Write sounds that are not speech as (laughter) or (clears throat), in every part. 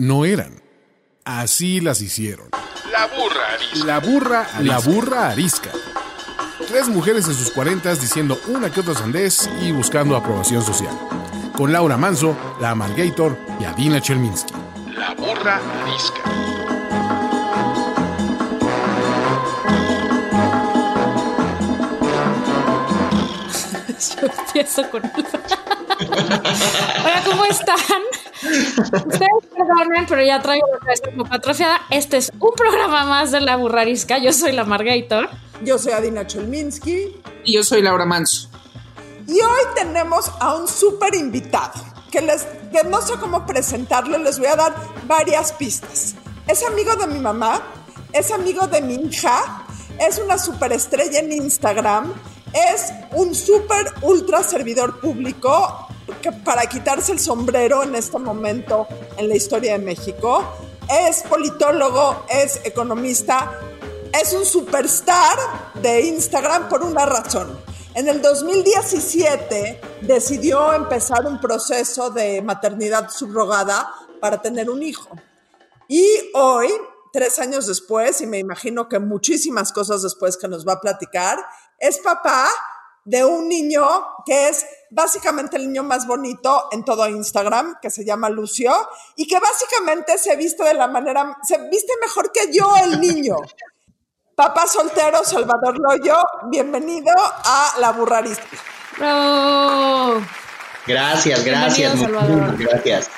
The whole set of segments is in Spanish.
no eran. Así las hicieron. La burra arisca. La burra, la burra arisca. Tres mujeres en sus cuarentas diciendo una que otra sandez y buscando aprobación social. Con Laura Manso, la Amalgator y Adina Chelminsky. La burra arisca. (laughs) Yo empiezo con el... (laughs) Hola, ¿cómo están? Ustedes (laughs) perdonen, pero ya traigo la cabeza como atrofiada. Este es un programa más de La Burrarisca. Yo soy la Margator. Yo soy Adina Cholminsky. Y yo soy Laura Manso. Y hoy tenemos a un súper invitado, que, les, que no sé cómo presentarlo, les voy a dar varias pistas. Es amigo de mi mamá, es amigo de mi hija, es una superestrella en Instagram, es un súper ultra servidor público para quitarse el sombrero en este momento en la historia de México. Es politólogo, es economista, es un superstar de Instagram por una razón. En el 2017 decidió empezar un proceso de maternidad subrogada para tener un hijo. Y hoy, tres años después, y me imagino que muchísimas cosas después que nos va a platicar, es papá de un niño que es básicamente el niño más bonito en todo Instagram, que se llama Lucio, y que básicamente se viste de la manera, se viste mejor que yo el niño. (laughs) Papá soltero, Salvador Loyo, bienvenido a La Burrarista. ¡Bravo! Gracias, gracias, Bienvenido, Salvador. gracias.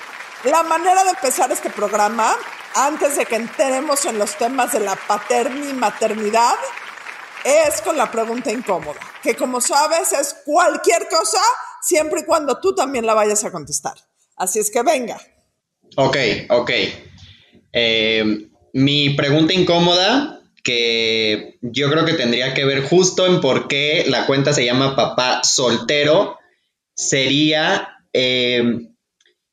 La manera de empezar este programa, antes de que entremos en los temas de la paterni y maternidad, es con la pregunta incómoda, que como sabes es cualquier cosa, siempre y cuando tú también la vayas a contestar. Así es que venga. Ok, ok. Eh, mi pregunta incómoda, que yo creo que tendría que ver justo en por qué la cuenta se llama Papá Soltero, sería eh,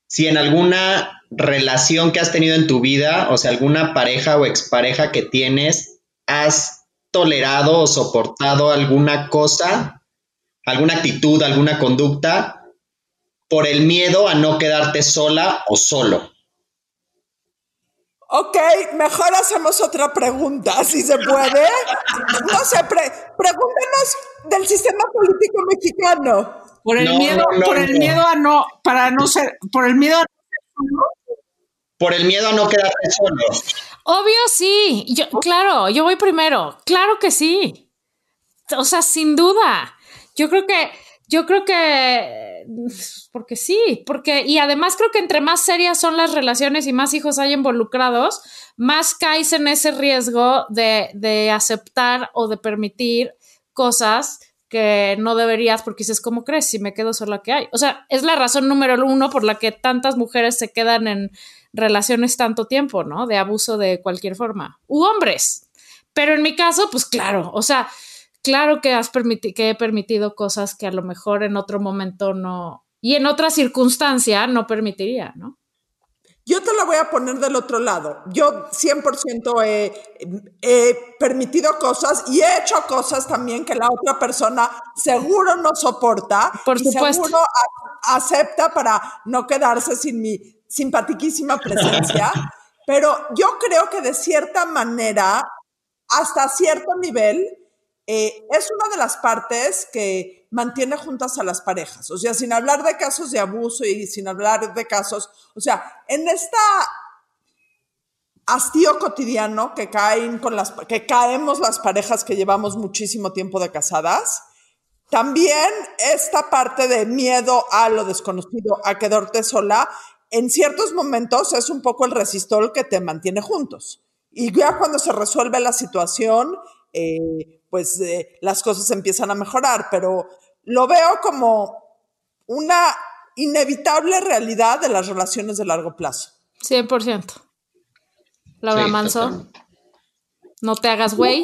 si en alguna relación que has tenido en tu vida, o sea, alguna pareja o expareja que tienes, has tolerado o soportado alguna cosa, alguna actitud, alguna conducta, por el miedo a no quedarte sola o solo. Ok, mejor hacemos otra pregunta, (laughs) si se puede. No sé, pre- pregúntanos del sistema político mexicano. Por el No, miedo, no, no, por el no. miedo a no, para no ser, por el miedo a Por el miedo a no quedarte solo. Obvio sí. Yo, claro, yo voy primero. Claro que sí. O sea, sin duda. Yo creo que, yo creo que, porque sí, porque, y además creo que entre más serias son las relaciones y más hijos hay involucrados, más caes en ese riesgo de, de aceptar o de permitir cosas que no deberías porque dices, ¿cómo crees si me quedo sola que hay? O sea, es la razón número uno por la que tantas mujeres se quedan en relaciones tanto tiempo, ¿no? De abuso de cualquier forma. U hombres. Pero en mi caso, pues claro, o sea, claro que has permitido, que he permitido cosas que a lo mejor en otro momento no, y en otra circunstancia no permitiría, ¿no? Yo te la voy a poner del otro lado. Yo 100% he, he permitido cosas y he hecho cosas también que la otra persona seguro no soporta. Por y supuesto. seguro a- acepta para no quedarse sin mi simpatiquísima (laughs) presencia. Pero yo creo que de cierta manera, hasta cierto nivel, eh, es una de las partes que mantiene juntas a las parejas. O sea, sin hablar de casos de abuso y sin hablar de casos, o sea, en esta hastío cotidiano que caen con las que caemos las parejas que llevamos muchísimo tiempo de casadas, también esta parte de miedo a lo desconocido, a quedarte sola, en ciertos momentos es un poco el resistol que te mantiene juntos. Y ya cuando se resuelve la situación, eh, pues eh, las cosas empiezan a mejorar, pero lo veo como una inevitable realidad de las relaciones de largo plazo. 100%. Laura Sí, Manso, no te hagas güey.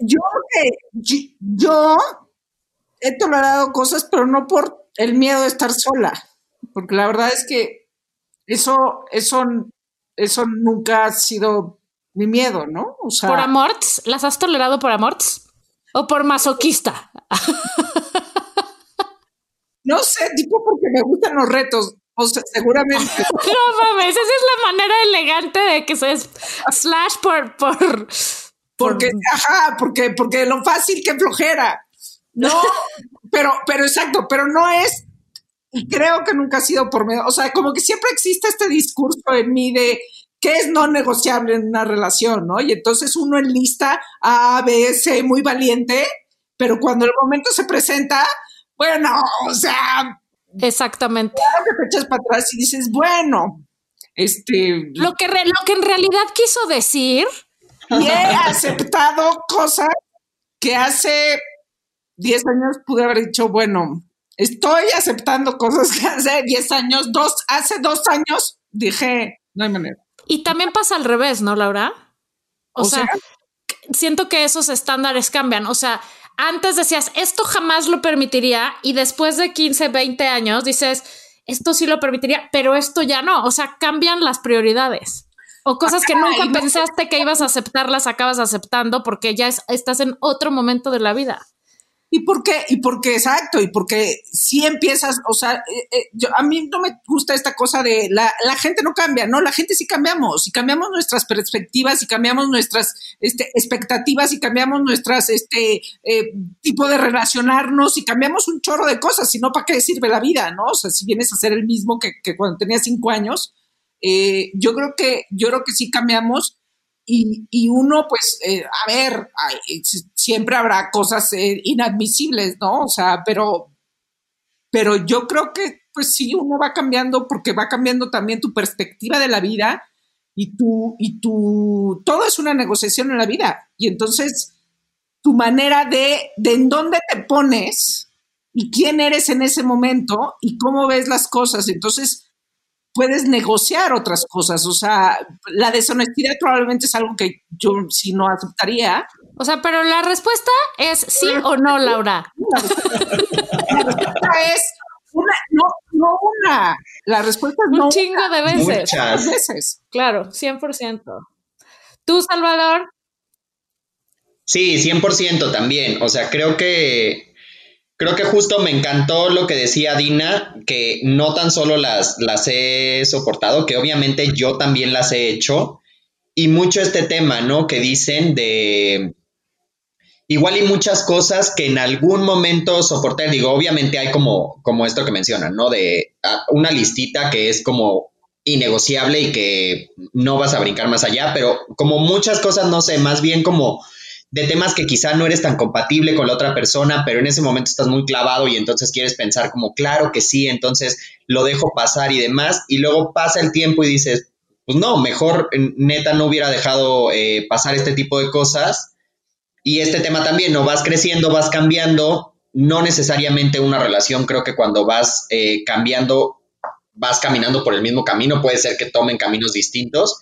Yo, yo, yo he tolerado cosas, pero no por el miedo de estar sola, porque la verdad es que eso, eso, eso nunca ha sido mi miedo, ¿no? O sea, ¿Por amorts? ¿Las has tolerado por amorts? ¿O por masoquista? (laughs) no sé, tipo porque me gustan los retos. O sea, seguramente. (laughs) No mames, esa es la manera elegante de que se es slash por, por, Porque, ajá, porque, porque lo fácil que flojera. No, (laughs) pero, pero exacto, pero no es, y creo que nunca ha sido por medio, o sea, como que siempre existe este discurso en mí de qué es no negociable en una relación, ¿no? Y entonces uno enlista A, B, C, muy valiente, pero cuando el momento se presenta, bueno, o sea, Exactamente. claro que te echas para atrás y dices, bueno, este, Lo que, re- lo que en realidad quiso decir, y he aceptado cosas que hace 10 años pude haber dicho, bueno, estoy aceptando cosas que hace 10 años, dos, hace dos años dije, no hay manera. y también pasa al revés, ¿no, Laura? O, O sea, sea- siento que esos estándares cambian. O sea, antes decías, esto jamás lo permitiría, y después de 15, 20 años dices, esto sí lo permitiría, pero esto ya no. O sea, cambian las prioridades. O cosas que nunca no- pensaste que ibas a aceptar, las acabas aceptando porque ya es- estás en otro momento de la vida. ¿Y por qué? Y porque, exacto, y porque si empiezas, o sea, eh, eh, yo, a mí no me gusta esta cosa de la, gente no cambia, no, la gente sí cambiamos, y cambiamos nuestras perspectivas, y cambiamos nuestras este, expectativas, y cambiamos nuestras, este, eh, tipo de relacionarnos, y cambiamos un chorro de cosas, si no, ¿para qué sirve la vida, no? O sea, si vienes a ser el mismo que, cuando tenías cinco años, yo creo que, yo creo que sí cambiamos, y, y uno, pues, a ver, ay, siempre habrá cosas eh, inadmisibles, ¿no? O sea, pero, pero yo creo que, pues sí, uno va cambiando porque va cambiando también tu perspectiva de la vida y tu, y tu, todo es una negociación en la vida. Y entonces, tu manera de, de en dónde te pones y quién eres en ese momento y cómo ves las cosas. Entonces, puedes negociar otras cosas. O sea, la deshonestidad probablemente es algo que yo sí no aceptaría. O sea, pero la respuesta es sí o no, Laura. La respuesta es una, no, no una. La respuesta es Un no chingo de veces. Muchas. muchas veces. Claro, 100%. ¿Tú, Salvador? Sí, 100% también. O sea, creo que creo que justo me encantó lo que decía Dina, que no tan solo las, las he soportado, que obviamente yo también las he hecho, y mucho este tema, ¿no? Que dicen de igual y muchas cosas que en algún momento soporté. Digo, obviamente hay como, como esto que mencionan, ¿no? De ah, una listita que es como innegociable y que no vas a brincar más allá, pero como muchas cosas, no sé, más bien como de temas que quizá no eres tan compatible con la otra persona, pero en ese momento estás muy clavado y entonces quieres pensar como, claro que sí, entonces lo dejo pasar y demás, y luego pasa el tiempo y dices, pues no, mejor neta no hubiera dejado eh, pasar este tipo de cosas. Y este tema también, no vas creciendo, vas cambiando, no necesariamente una relación, creo que cuando vas eh, cambiando, vas caminando por el mismo camino, puede ser que tomen caminos distintos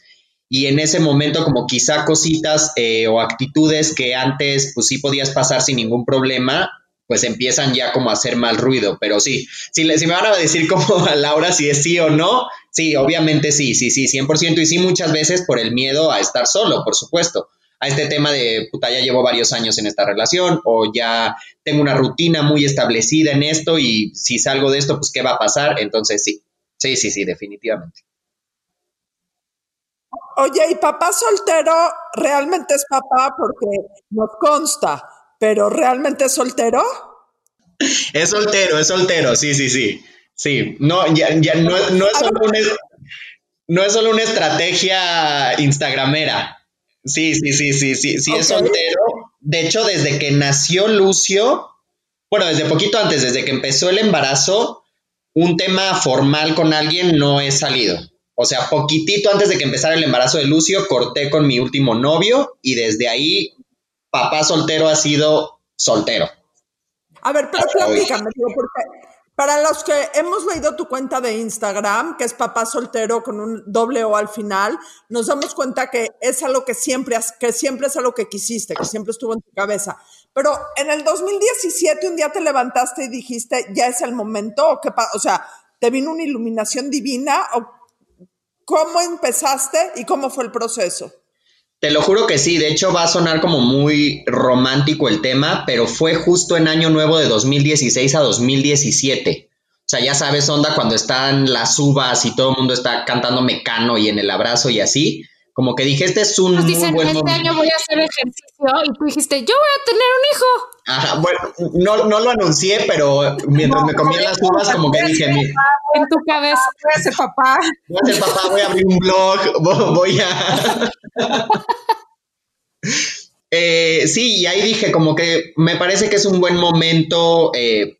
y en ese momento como quizá cositas eh, o actitudes que antes pues sí podías pasar sin ningún problema, pues empiezan ya como a hacer mal ruido, pero sí, si, le- si me van a decir (laughs) como a Laura si es sí o no, sí, obviamente sí, sí, sí, 100% y sí muchas veces por el miedo a estar solo, por supuesto, a este tema de, puta, ya llevo varios años en esta relación o ya tengo una rutina muy establecida en esto y si salgo de esto, pues ¿qué va a pasar? Entonces sí, sí, sí, sí, definitivamente. Oye, ¿y papá soltero realmente es papá porque nos consta, pero realmente es soltero? Es soltero, es soltero, sí, sí, sí. Sí, no, ya, ya no, no es solo una, no es solo una estrategia instagramera. Sí, sí, sí, sí, sí, sí, es soltero. De hecho, desde que nació Lucio, bueno, desde poquito antes, desde que empezó el embarazo, un tema formal con alguien no he salido. O sea, poquitito antes de que empezara el embarazo de Lucio, corté con mi último novio y desde ahí, papá soltero ha sido soltero. A ver, pero platícame, porque para los que hemos leído tu cuenta de Instagram, que es papá soltero con un doble O al final, nos damos cuenta que es algo que siempre, que siempre es algo que quisiste, que siempre estuvo en tu cabeza. Pero en el 2017 un día te levantaste y dijiste, ya es el momento, o, qué o sea, te vino una iluminación divina, o cómo empezaste y cómo fue el proceso. Te lo juro que sí, de hecho va a sonar como muy romántico el tema, pero fue justo en año nuevo de 2016 a 2017. O sea, ya sabes, onda, cuando están las uvas y todo el mundo está cantando mecano y en el abrazo y así. Como que dije, este es un Nos muy dicen, buen este momento. año voy a hacer ejercicio y tú dijiste, yo voy a tener un hijo. Ajá, bueno, no, no lo anuncié, pero mientras me comía las uvas, como que dije, En tu cabeza. Ese papá. voy a ser papá, voy a abrir un blog, (laughs) vo- voy a... (laughs) Eh, sí, y ahí dije como que me parece que es un buen momento eh,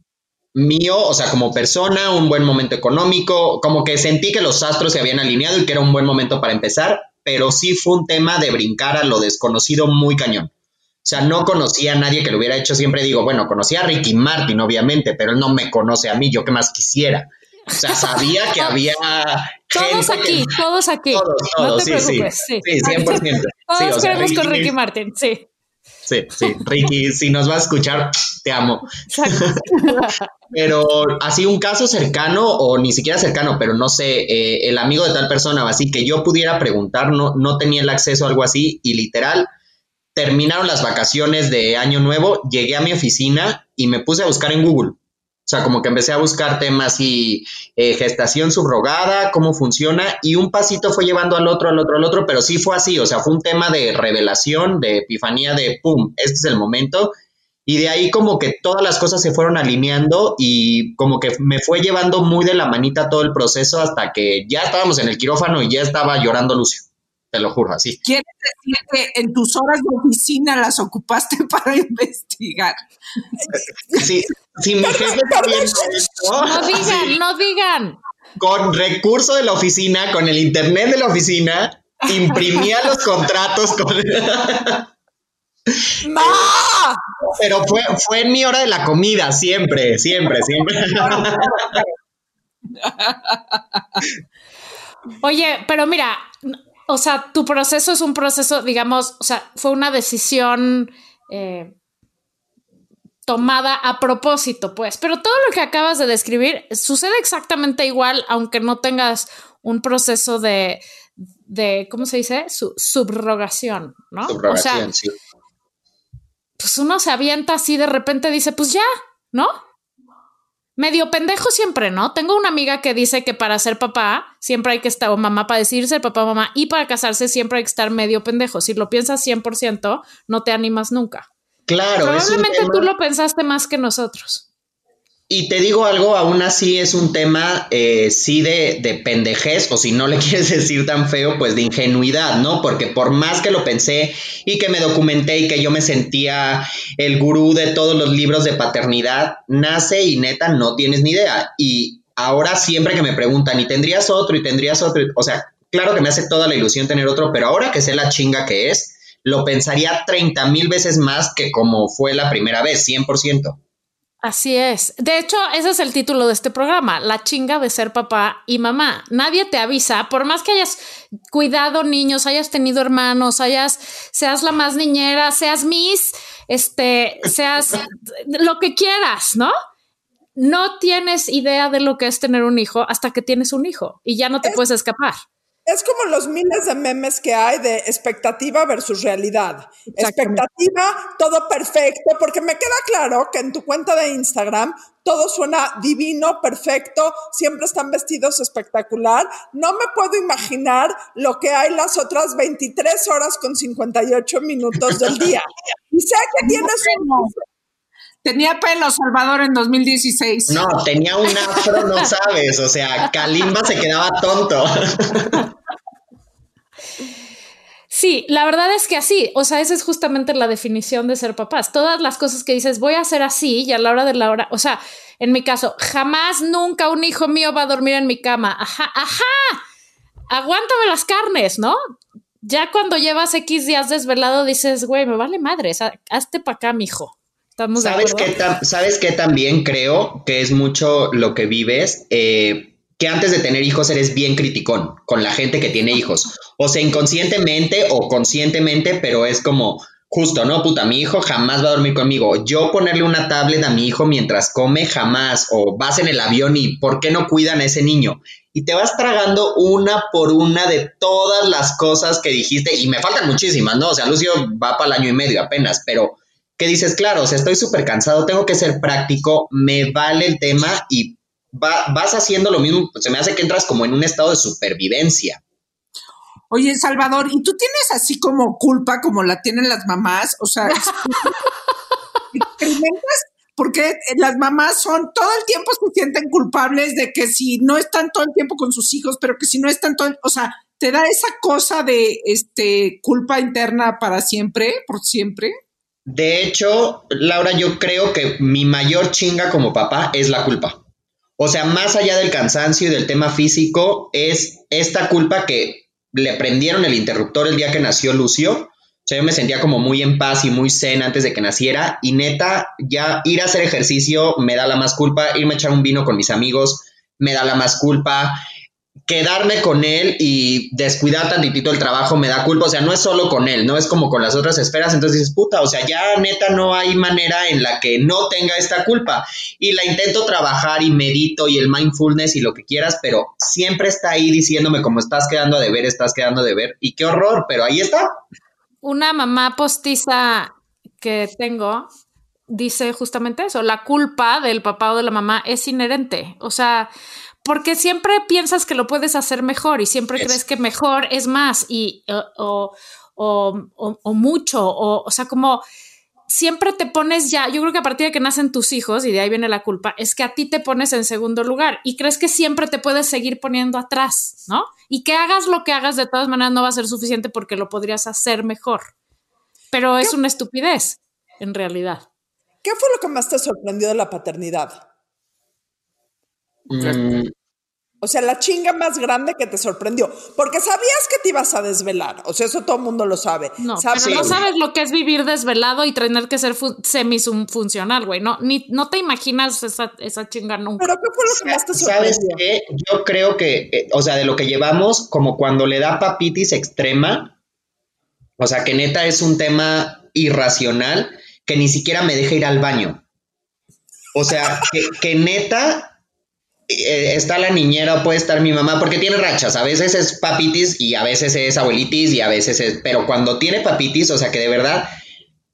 mío, o sea, como persona, un buen momento económico, como que sentí que los astros se habían alineado y que era un buen momento para empezar, pero sí fue un tema de brincar a lo desconocido muy cañón. O sea, no conocía a nadie que lo hubiera hecho. Siempre digo, bueno, conocía a Ricky Martin, obviamente, pero él no me conoce a mí. Yo qué más quisiera. O sea, sabía que había (laughs) Todos gente que- aquí, todos aquí. Todos, no todos, te sí, preocupes. Sí, Sí, 100%. (laughs) Todos Sí, o sea, queremos con Ricky- Martin, sí. Sí, sí, Ricky, si nos vas a escuchar, te amo. (laughs) Pero así un caso cercano o ni siquiera cercano, pero no sé, eh, el amigo de tal persona o así que yo pudiera preguntar, no, no tenía el acceso a algo así y literal, terminaron las vacaciones de Año Nuevo, llegué a mi oficina y me puse a buscar en Google. O sea, como que empecé a buscar temas y eh, gestación subrogada, cómo funciona, y un pasito fue llevando al otro, al otro, al otro, pero sí fue así, o sea, fue un tema de revelación, de epifanía, de pum, este es el momento, y de ahí como que todas las cosas se fueron alineando y como que me fue llevando muy de la manita todo el proceso hasta que ya estábamos en el quirófano y ya estaba llorando Lucio, te lo juro, así. ¿Quieres decir que en tus horas de oficina las ocupaste (laughs) para investigar? Sí, si mi jefe está viendo esto, No digan, no digan. con recurso de la oficina, con el internet de la oficina, imprimía los contratos con... (laughs) ¡Ma! Pero fue, fue en mi hora de la comida, siempre, siempre, siempre. Oye, pero mira, o sea, tu proceso es un proceso, digamos, o sea, fue una decisión eh, tomada a propósito, pues, pero todo lo que acabas de describir sucede exactamente igual, aunque no tengas un proceso de, de ¿cómo se dice? Su- subrogación, ¿no? o sea, Subrogación, sí. Pues uno se avienta así de repente dice, pues ya, ¿no? Medio pendejo siempre, ¿no? Tengo una amiga que dice que para ser papá siempre hay que estar, o mamá, para decidir ser papá o mamá, y para casarse siempre hay que estar medio pendejo. Si lo piensas 100%, no te animas nunca. Claro, Probablemente tema- tú lo pensaste más que nosotros. Y te digo algo, aún así es un tema, eh, sí, de, de pendejez, o si no le (laughs) quieres decir tan feo, pues de ingenuidad, ¿no? Porque por más que lo pensé y que me documenté y que yo me sentía el gurú de todos los libros de paternidad, nace y neta no tienes ni idea. Y ahora siempre que me preguntan, ¿y tendrías otro? ¿Y tendrías otro? O sea, claro que me hace toda la ilusión tener otro, pero ahora que sé la chinga que es, lo pensaría 30 mil veces más que como fue la primera vez, 100%. Así es. De hecho, ese es el título de este programa, La chinga de ser papá y mamá. Nadie te avisa, por más que hayas cuidado niños, hayas tenido hermanos, hayas, seas la más niñera, seas Miss, este, seas lo que quieras, ¿no? No tienes idea de lo que es tener un hijo hasta que tienes un hijo y ya no te puedes escapar. Es como los miles de memes que hay de expectativa versus realidad. Expectativa, todo perfecto, porque me queda claro que en tu cuenta de Instagram todo suena divino, perfecto, siempre están vestidos espectacular. No me puedo imaginar lo que hay las otras 23 horas con 58 minutos del día. (laughs) Y sé que tienes un... Tenía pelo Salvador en 2016. No, tenía un afro, no (laughs) sabes. O sea, Kalimba se quedaba tonto. Sí, la verdad es que así, o sea, esa es justamente la definición de ser papás. Todas las cosas que dices, voy a hacer así y a la hora de la hora, o sea, en mi caso, jamás, nunca un hijo mío va a dormir en mi cama. Ajá, ajá, aguántame las carnes, ¿no? Ya cuando llevas X días desvelado dices, güey, me vale madre, o sea, hazte para acá, mijo. ¿Estamos de ¿Sabes qué, tam- ¿Sabes qué también creo que es mucho lo que vives? Eh, que antes de tener hijos eres bien criticón con la gente que tiene hijos. O sea, inconscientemente o conscientemente, pero es como justo, ¿no? Puta, mi hijo jamás va a dormir conmigo. Yo ponerle una tablet a mi hijo mientras come, jamás. O vas en el avión y ¿por qué no cuidan a ese niño? Y te vas tragando una por una de todas las cosas que dijiste. Y me faltan muchísimas, ¿no? O sea, Lucio va para el año y medio apenas, pero que dices, claro, o sea, estoy súper cansado, tengo que ser práctico, me vale el tema y va- vas haciendo lo mismo, se me hace que entras como en un estado de supervivencia. Oye, Salvador, ¿y tú tienes así como culpa como la tienen las mamás? O sea, (laughs) experimentas porque las mamás son todo el tiempo se sienten culpables de que si no están todo el tiempo con sus hijos, pero que si no están todo, el- o sea, te da esa cosa de este culpa interna para siempre, por siempre. De hecho, Laura, yo creo que mi mayor chinga como papá es la culpa. O sea, más allá del cansancio y del tema físico, es esta culpa que le prendieron el interruptor el día que nació Lucio. O sea, yo me sentía como muy en paz y muy zen antes de que naciera. Y neta, ya ir a hacer ejercicio me da la más culpa. Irme a echar un vino con mis amigos me da la más culpa. Quedarme con él y descuidar tantitito el trabajo me da culpa. O sea, no es solo con él, no es como con las otras esferas. Entonces dices, puta, o sea, ya neta no hay manera en la que no tenga esta culpa. Y la intento trabajar y medito y el mindfulness y lo que quieras, pero siempre está ahí diciéndome como estás quedando a deber, estás quedando a deber. Y qué horror, pero ahí está. Una mamá postiza que tengo dice justamente eso, la culpa del papá o de la mamá es inherente, o sea, porque siempre piensas que lo puedes hacer mejor y siempre Es- crees que mejor es más y o, o, o- o- mucho, o, o sea, como siempre te pones ya, yo creo que a partir de que nacen tus hijos, y de ahí viene la culpa, es que a ti te pones en segundo lugar y crees que siempre te puedes seguir poniendo atrás, ¿no? Y que hagas lo que hagas, de todas maneras no va a ser suficiente porque lo podrías hacer mejor. Pero es una estupidez, en realidad. ¿Qué fue lo que más te sorprendió de la paternidad? Mm, O sea, la chinga más grande que te sorprendió. Porque sabías que te ibas a desvelar. O sea, eso todo el mundo lo sabe. No, Sabes- pero no sabes lo que es vivir desvelado y tener que ser fu- semi-funcional, güey. No, ni, no te imaginas esa, esa chinga nunca. Pero ¿qué fue lo que más te ¿Sabes sorprendió? qué? Yo creo que, eh, o sea, de lo que llevamos, como cuando le da papitis extrema, o sea, que neta es un tema irracional que ni siquiera me deja ir al baño. O sea, que, que neta está la niñera puede estar mi mamá, porque tiene rachas. A veces es papitis y a veces es abuelitis y a veces es. Pero cuando tiene papitis, o sea, que de verdad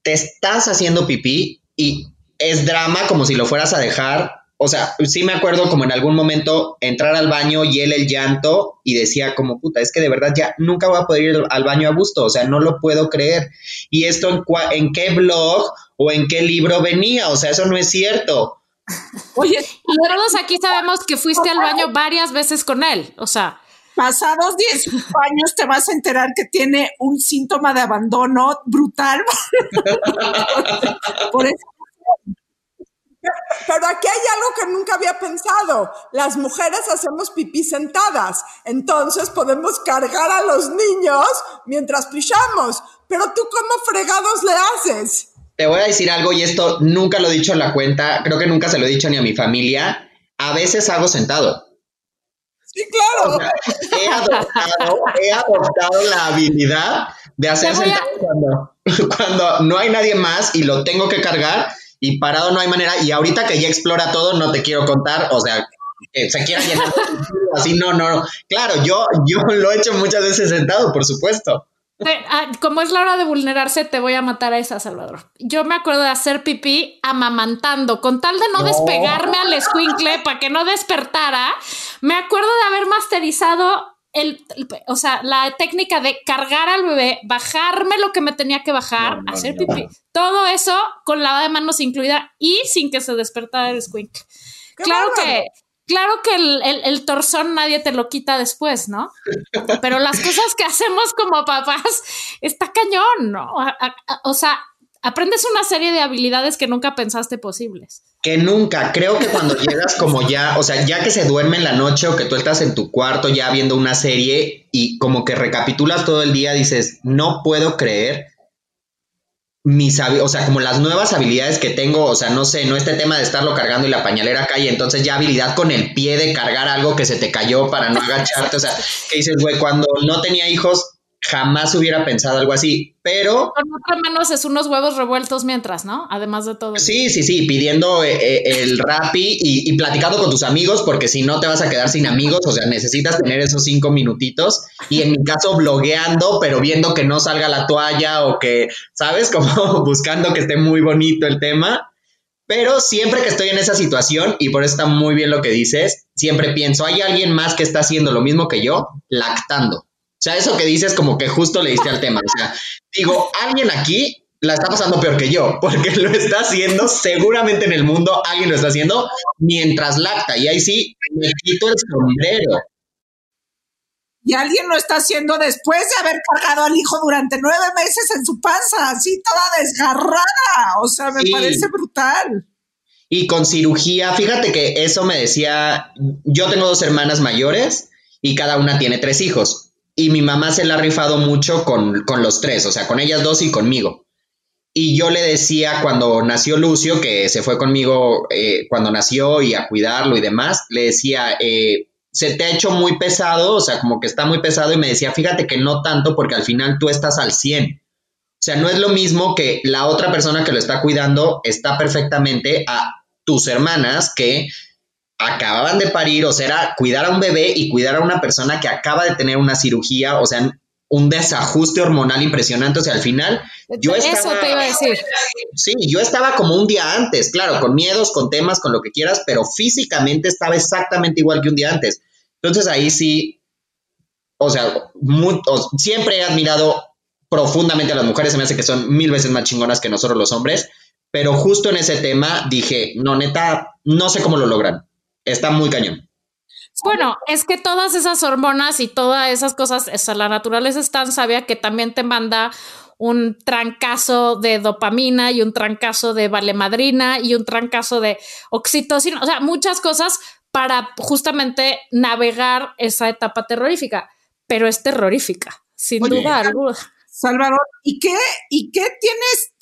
te estás haciendo pipí y es drama como si lo fueras a dejar. O sea, sí me acuerdo como en algún momento entrar al baño y él el llanto y decía como puta, es que de verdad ya nunca voy a poder ir al baño a gusto, o sea, no lo puedo creer. Y esto en, en qué blog o en qué libro venía, o sea, eso no es cierto. Oye, Y todos aquí sabemos que fuiste al baño varias veces con él. O sea, pasados 10 años te vas a enterar que tiene un síntoma de abandono brutal. (laughs) Por eso Pero aquí hay algo que nunca había pensado. Las mujeres hacemos pipí sentadas, entonces podemos cargar a los niños mientras pichamos. Pero tú, ¿cómo fregados le haces? Te voy a decir algo y esto nunca lo he dicho en la cuenta, creo que nunca se lo he dicho ni a mi familia. A veces hago sentado. Sí, claro. He adoptado, he adoptado la habilidad de hacer a- sentado cuando, (laughs) cuando no hay nadie más y lo tengo que cargar y parado no hay manera. Y ahorita que ya explora todo, no te quiero contar, o sea, que se quiera llenar (laughs) así, no, no, no. Claro, yo, yo lo he hecho muchas veces sentado, por supuesto. Ah, como es la hora de vulnerarse, te voy a matar a esa, Salvador. Yo me acuerdo de hacer pipí amamantando, con tal de no, No. despegarme al escuincle para que no despertara. Me acuerdo de haber masterizado el, el- o sea, la técnica de cargar al bebé, bajarme lo que me tenía que bajar, No, no, hacer no. pipí. Todo eso con lavada de manos incluida y sin que se despertara el escuincle. ¡Qué Claro que, claro que el, el, nadie te lo quita después, ¿no? Pero las cosas que hacemos como papás está cañón, ¿no? O sea, aprendes una serie de habilidades que nunca pensaste posibles. Que nunca, creo que cuando llegas como ya, o sea, ya que se duerme en la noche o que tú estás en tu cuarto ya viendo una serie y como que recapitulas todo el día, dices, no puedo creer mis o sea, como las nuevas habilidades que tengo, o sea, no sé, no este tema de estarlo cargando y la pañalera cae, entonces ya habilidad con el pie de cargar algo que se te cayó para no (laughs) agacharte, o sea, que dices, güey, cuando no tenía hijos jamás hubiera pensado algo así, pero Con otra mano haces unos huevos revueltos mientras, ¿no? Además de todo. Sí, sí, sí, pidiendo eh, eh, el Rappi y, y platicando con tus amigos, porque si no te vas a quedar sin amigos, o sea, necesitas tener esos cinco minutitos. Y en mi caso, blogueando, pero viendo que no salga la toalla o que, ¿sabes? (laughs) Como buscando que esté muy bonito el tema. Pero siempre que estoy en esa situación, y por eso está muy bien lo que dices, siempre pienso, hay alguien más que está haciendo lo mismo que yo, lactando. O sea, eso que dices como que justo le diste al tema. O sea, digo, alguien aquí la está pasando peor que yo, porque lo está haciendo, seguramente en el mundo alguien lo está haciendo mientras lacta. Y ahí sí, me quito el sombrero. Y alguien lo está haciendo después de haber cargado al hijo durante nueve meses en su panza, así toda desgarrada. O sea, me Sí. parece brutal. Y con cirugía, fíjate que eso me decía, yo tengo dos hermanas mayores y cada una tiene tres hijos. Y mi mamá se la ha rifado mucho con, con los tres, o sea, con ellas dos y conmigo. Y yo le decía cuando nació Lucio, que se fue conmigo eh, cuando nació y a cuidarlo y demás, le decía, eh, se te ha hecho muy pesado, o sea, como que está muy pesado y me decía, fíjate que no tanto porque al final tú estás al 100. O sea, no es lo mismo que la otra persona que lo está cuidando está perfectamente a tus hermanas que acababan de parir, o sea, era cuidar a un bebé y cuidar a una persona que acaba de tener una cirugía, o sea, un desajuste hormonal impresionante, o sea, al final yo Eso estaba, te iba a decir. sí, yo estaba como un día antes, claro, con miedos, con temas, con lo que quieras, pero físicamente estaba exactamente igual que un día antes. Entonces ahí sí, o sea, muy- o- siempre he admirado profundamente a las mujeres, se me hace que son mil veces más chingonas que nosotros los hombres, pero justo en ese tema dije, no, neta, no sé cómo lo logran. Está muy cañón. Bueno, es que todas esas hormonas y todas esas cosas, o sea, la naturaleza es tan sabia que también te manda un trancazo de dopamina y un trancazo de valemadrina y un trancazo de oxitocina, o sea, muchas cosas para justamente navegar esa etapa terrorífica, pero es terrorífica, sin Oye, duda alguna. Salvador, ¿y qué, ¿y qué tienes?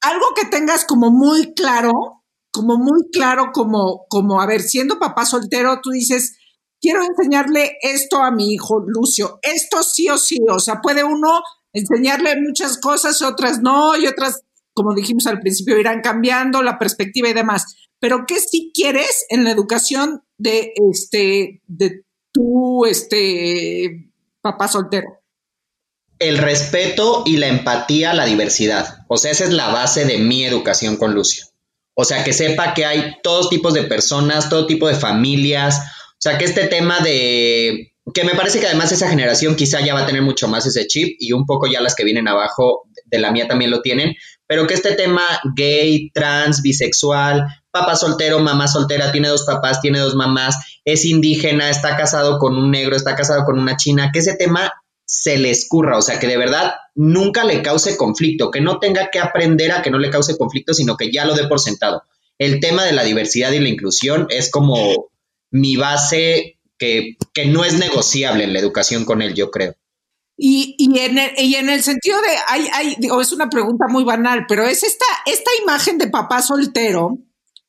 Algo que tengas como muy claro, como muy claro, como, como, a ver, siendo papá soltero, tú dices, quiero enseñarle esto a mi hijo Lucio, esto sí o sí, o sea, puede uno enseñarle muchas cosas, otras no, y otras, como dijimos al principio, irán cambiando la perspectiva y demás. Pero ¿qué sí quieres en la educación de este, de tu, este, papá soltero? El respeto y la empatía a la diversidad. O sea, esa es la base de mi educación con Lucio. O sea, que sepa que hay todos tipos de personas, todo tipo de familias. O sea, que este tema de... Que me parece que además esa generación quizá ya va a tener mucho más ese chip y un poco ya las que vienen abajo de la mía también lo tienen, pero que este tema gay, trans, bisexual, papá soltero, mamá soltera, tiene dos papás, tiene dos mamás, es indígena, está casado con un negro, está casado con una china, que ese tema se le escurra, o sea, que de verdad nunca le cause conflicto, que no tenga que aprender a que no le cause conflicto, sino que ya lo dé por sentado. El tema de la diversidad y la inclusión es como mi base que, que no es negociable en la educación con él, yo creo. Y, y, en el, y en el sentido de, es una pregunta muy banal, pero es esta, esta imagen de papá soltero,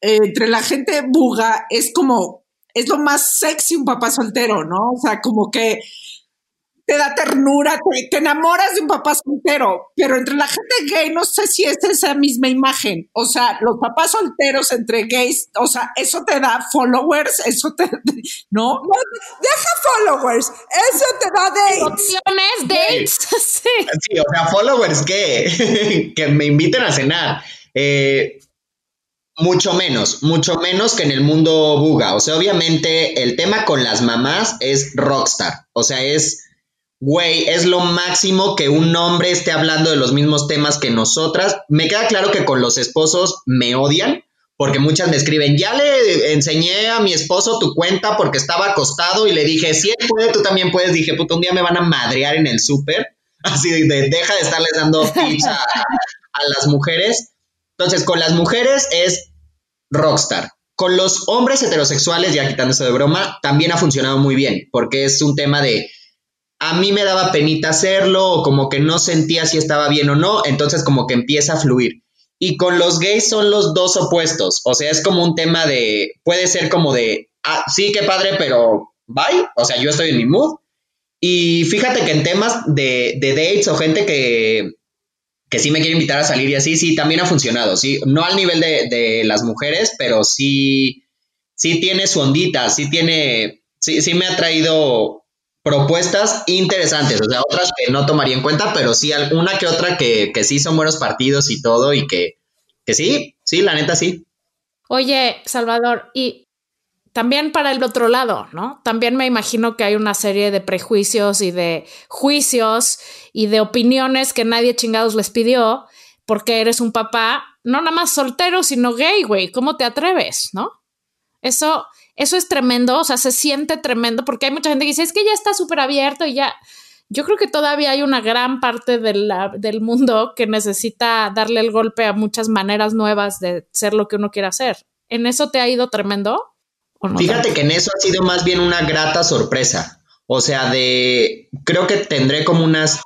eh, entre la gente buga, es como, es lo más sexy un papá soltero, ¿no? O sea, como que te da ternura, te, te, enamoras de un papá soltero, pero entre la gente gay no sé si es esa misma imagen. O sea, los papás solteros entre gays, o sea, eso te da followers, eso te, ¿no? no deja followers, eso te da dates. Opciones, dates, (laughs) sí. Sí, o sea, followers que, (laughs) que me inviten a cenar. Eh, mucho menos, mucho menos que en el mundo buga. O sea, obviamente el tema con las mamás es rockstar. O sea, es güey, es lo máximo que un hombre esté hablando de los mismos temas que nosotras. Me queda claro que con los esposos me odian, porque muchas me escriben, ya le enseñé a mi esposo tu cuenta porque estaba acostado y le dije, si él puede, tú también puedes. Dije, puto, un día me van a madrear en el súper. (laughs) Así de, deja de estarles dando tips a, a las mujeres. Entonces, con las mujeres es rockstar. Con los hombres heterosexuales, ya quitándose de broma, también ha funcionado muy bien, porque es un tema de a mí me daba penita hacerlo o como que no sentía si estaba bien o no, entonces como que empieza a fluir. Y con los gays son los dos opuestos, o sea, es como un tema de, puede ser como de, ah, sí, qué padre, pero bye, o sea, yo estoy en mi mood. Y fíjate que en temas de, de dates o gente que, que sí me quiere invitar a salir y así, sí, también ha funcionado, sí, no al nivel de, de las mujeres, pero sí, sí tiene su ondita, sí tiene, sí, sí me ha traído propuestas interesantes, o sea, otras que no tomaría en cuenta, pero sí alguna que otra que, que sí son buenos partidos y todo y que, que sí, sí, la neta sí. Oye, Salvador, y también para el otro lado, ¿no? También me imagino que hay una serie de prejuicios y de juicios y de opiniones que nadie chingados les pidió porque eres un papá, no nada más soltero, sino gay, güey. ¿Cómo te atreves, no? Eso, eso es tremendo, o sea, se siente tremendo porque hay mucha gente que dice, es que ya está súper abierto y ya. Yo creo que todavía hay una gran parte de la, del mundo que necesita darle el golpe a muchas maneras nuevas de ser lo que uno quiere hacer. ¿En eso te ha ido tremendo? Fíjate que en eso ha sido más bien una grata sorpresa. O sea, de creo que tendré como unas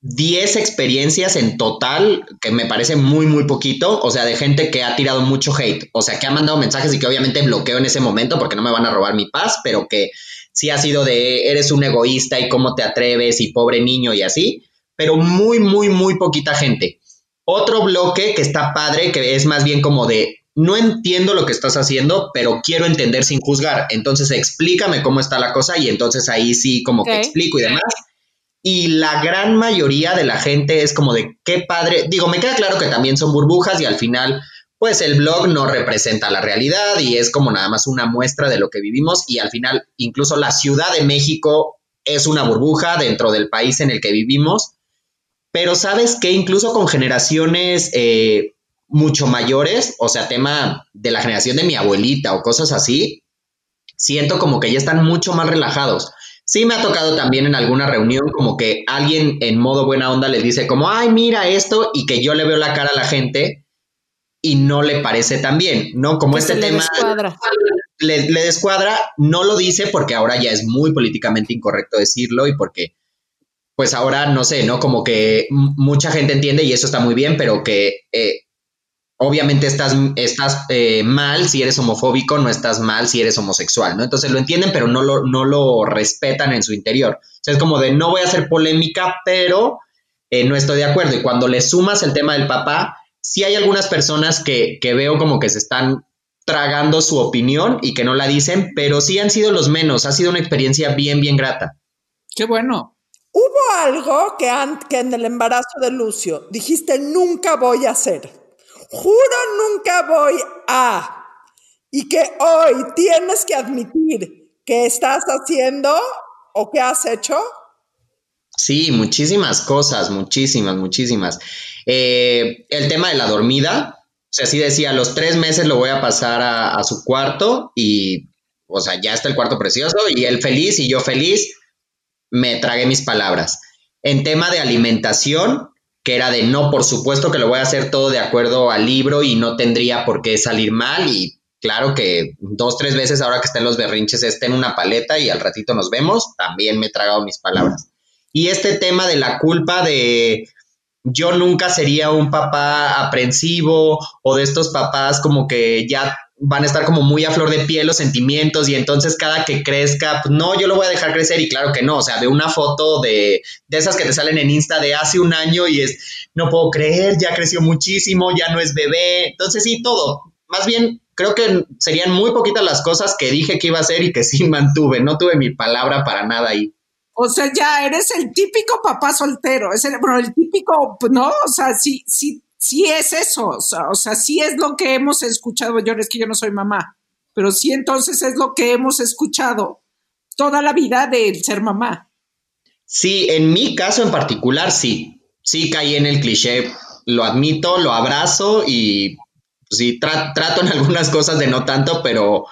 10 experiencias en total, que me parece muy, muy poquito, o sea, de gente que ha tirado mucho hate, o sea, que ha mandado mensajes y que obviamente bloqueo en ese momento porque no me van a robar mi paz, pero que sí ha sido de eres un egoísta y cómo te atreves y pobre niño y así, pero muy, muy, muy poquita gente. Otro bloque que está padre, que es más bien como de no entiendo lo que estás haciendo, pero quiero entender sin juzgar. Entonces explícame cómo está la cosa y entonces ahí sí como que explico y demás y la gran mayoría de la gente es como de qué padre, digo, me queda claro que también son burbujas y al final, pues el blog no representa la realidad y es como nada más una muestra de lo que vivimos y al final incluso la Ciudad de México es una burbuja dentro del país en el que vivimos, pero sabes que incluso con generaciones eh, mucho mayores, o sea, tema de la generación de mi abuelita o cosas así, siento como que ya están mucho más relajados. Sí me ha tocado también en alguna reunión como que alguien en modo buena onda les dice como, ay, mira esto, y que yo le veo la cara a la gente y no le parece tan bien, ¿no? Como este tema Le, le, descuadra, no lo dice porque ahora ya es muy políticamente incorrecto decirlo y porque, pues ahora, no sé, ¿no? Como que mucha gente entiende y eso está muy bien, pero que eh, obviamente estás, estás eh, mal si eres homofóbico, no estás mal si eres homosexual, ¿no? Entonces lo entienden, pero no lo, no lo respetan en su interior. O sea, es como de no voy a hacer polémica, pero eh, no estoy de acuerdo. Y cuando le sumas el tema del papá, sí hay algunas personas que, que veo como que se están tragando su opinión y que no la dicen, pero sí han sido los menos. Ha sido una experiencia bien, bien grata. Qué bueno. Hubo algo que, que en el embarazo de Lucio dijiste nunca voy a hacer juro nunca voy a, y que hoy tienes que admitir que estás haciendo o que has hecho? Sí, muchísimas cosas, muchísimas, muchísimas. Eh, el tema de la dormida, o sea, sí decía, los tres meses lo voy a pasar a, a su cuarto y, o sea, ya está el cuarto precioso y él feliz y yo feliz, me tragué mis palabras. En tema de alimentación, que era de no, por supuesto que lo voy a hacer todo de acuerdo al libro y no tendría por qué salir mal y claro que dos, tres veces ahora que está en los berrinches esté en una paleta y al ratito nos vemos, también me he tragado mis palabras. Y este tema de la culpa de yo nunca sería un papá aprensivo o de estos papás como que ya van a estar como muy a flor de piel los sentimientos y entonces cada que crezca, pues no, yo lo voy a dejar crecer y claro que no, o sea, de una foto de, de esas que te salen en Insta de hace un año y es, no puedo creer, ya creció muchísimo, ya no es bebé, entonces sí, todo. Más bien, creo que serían muy poquitas las cosas que dije que iba a hacer y que (laughs) sí mantuve, no tuve mi palabra para nada ahí. O sea, ya eres el típico papá soltero, es el, bueno, el típico, no, o sea, sí, sí sí es eso, o sea, o sea, sí es lo que hemos escuchado, yo es que yo no soy mamá, pero sí entonces es lo que hemos escuchado toda la vida del ser mamá. Sí, en mi caso en particular, sí, sí caí en el cliché, lo admito, lo abrazo y pues, sí, trato en algunas cosas de no tanto, pero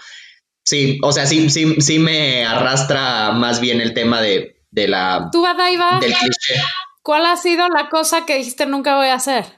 sí, o sea, sí, sí, sí me arrastra más bien el tema de, de la... ¿Tú, Adaiva? Del cliché. ¿Cuál ha sido la cosa que dijiste nunca voy a hacer?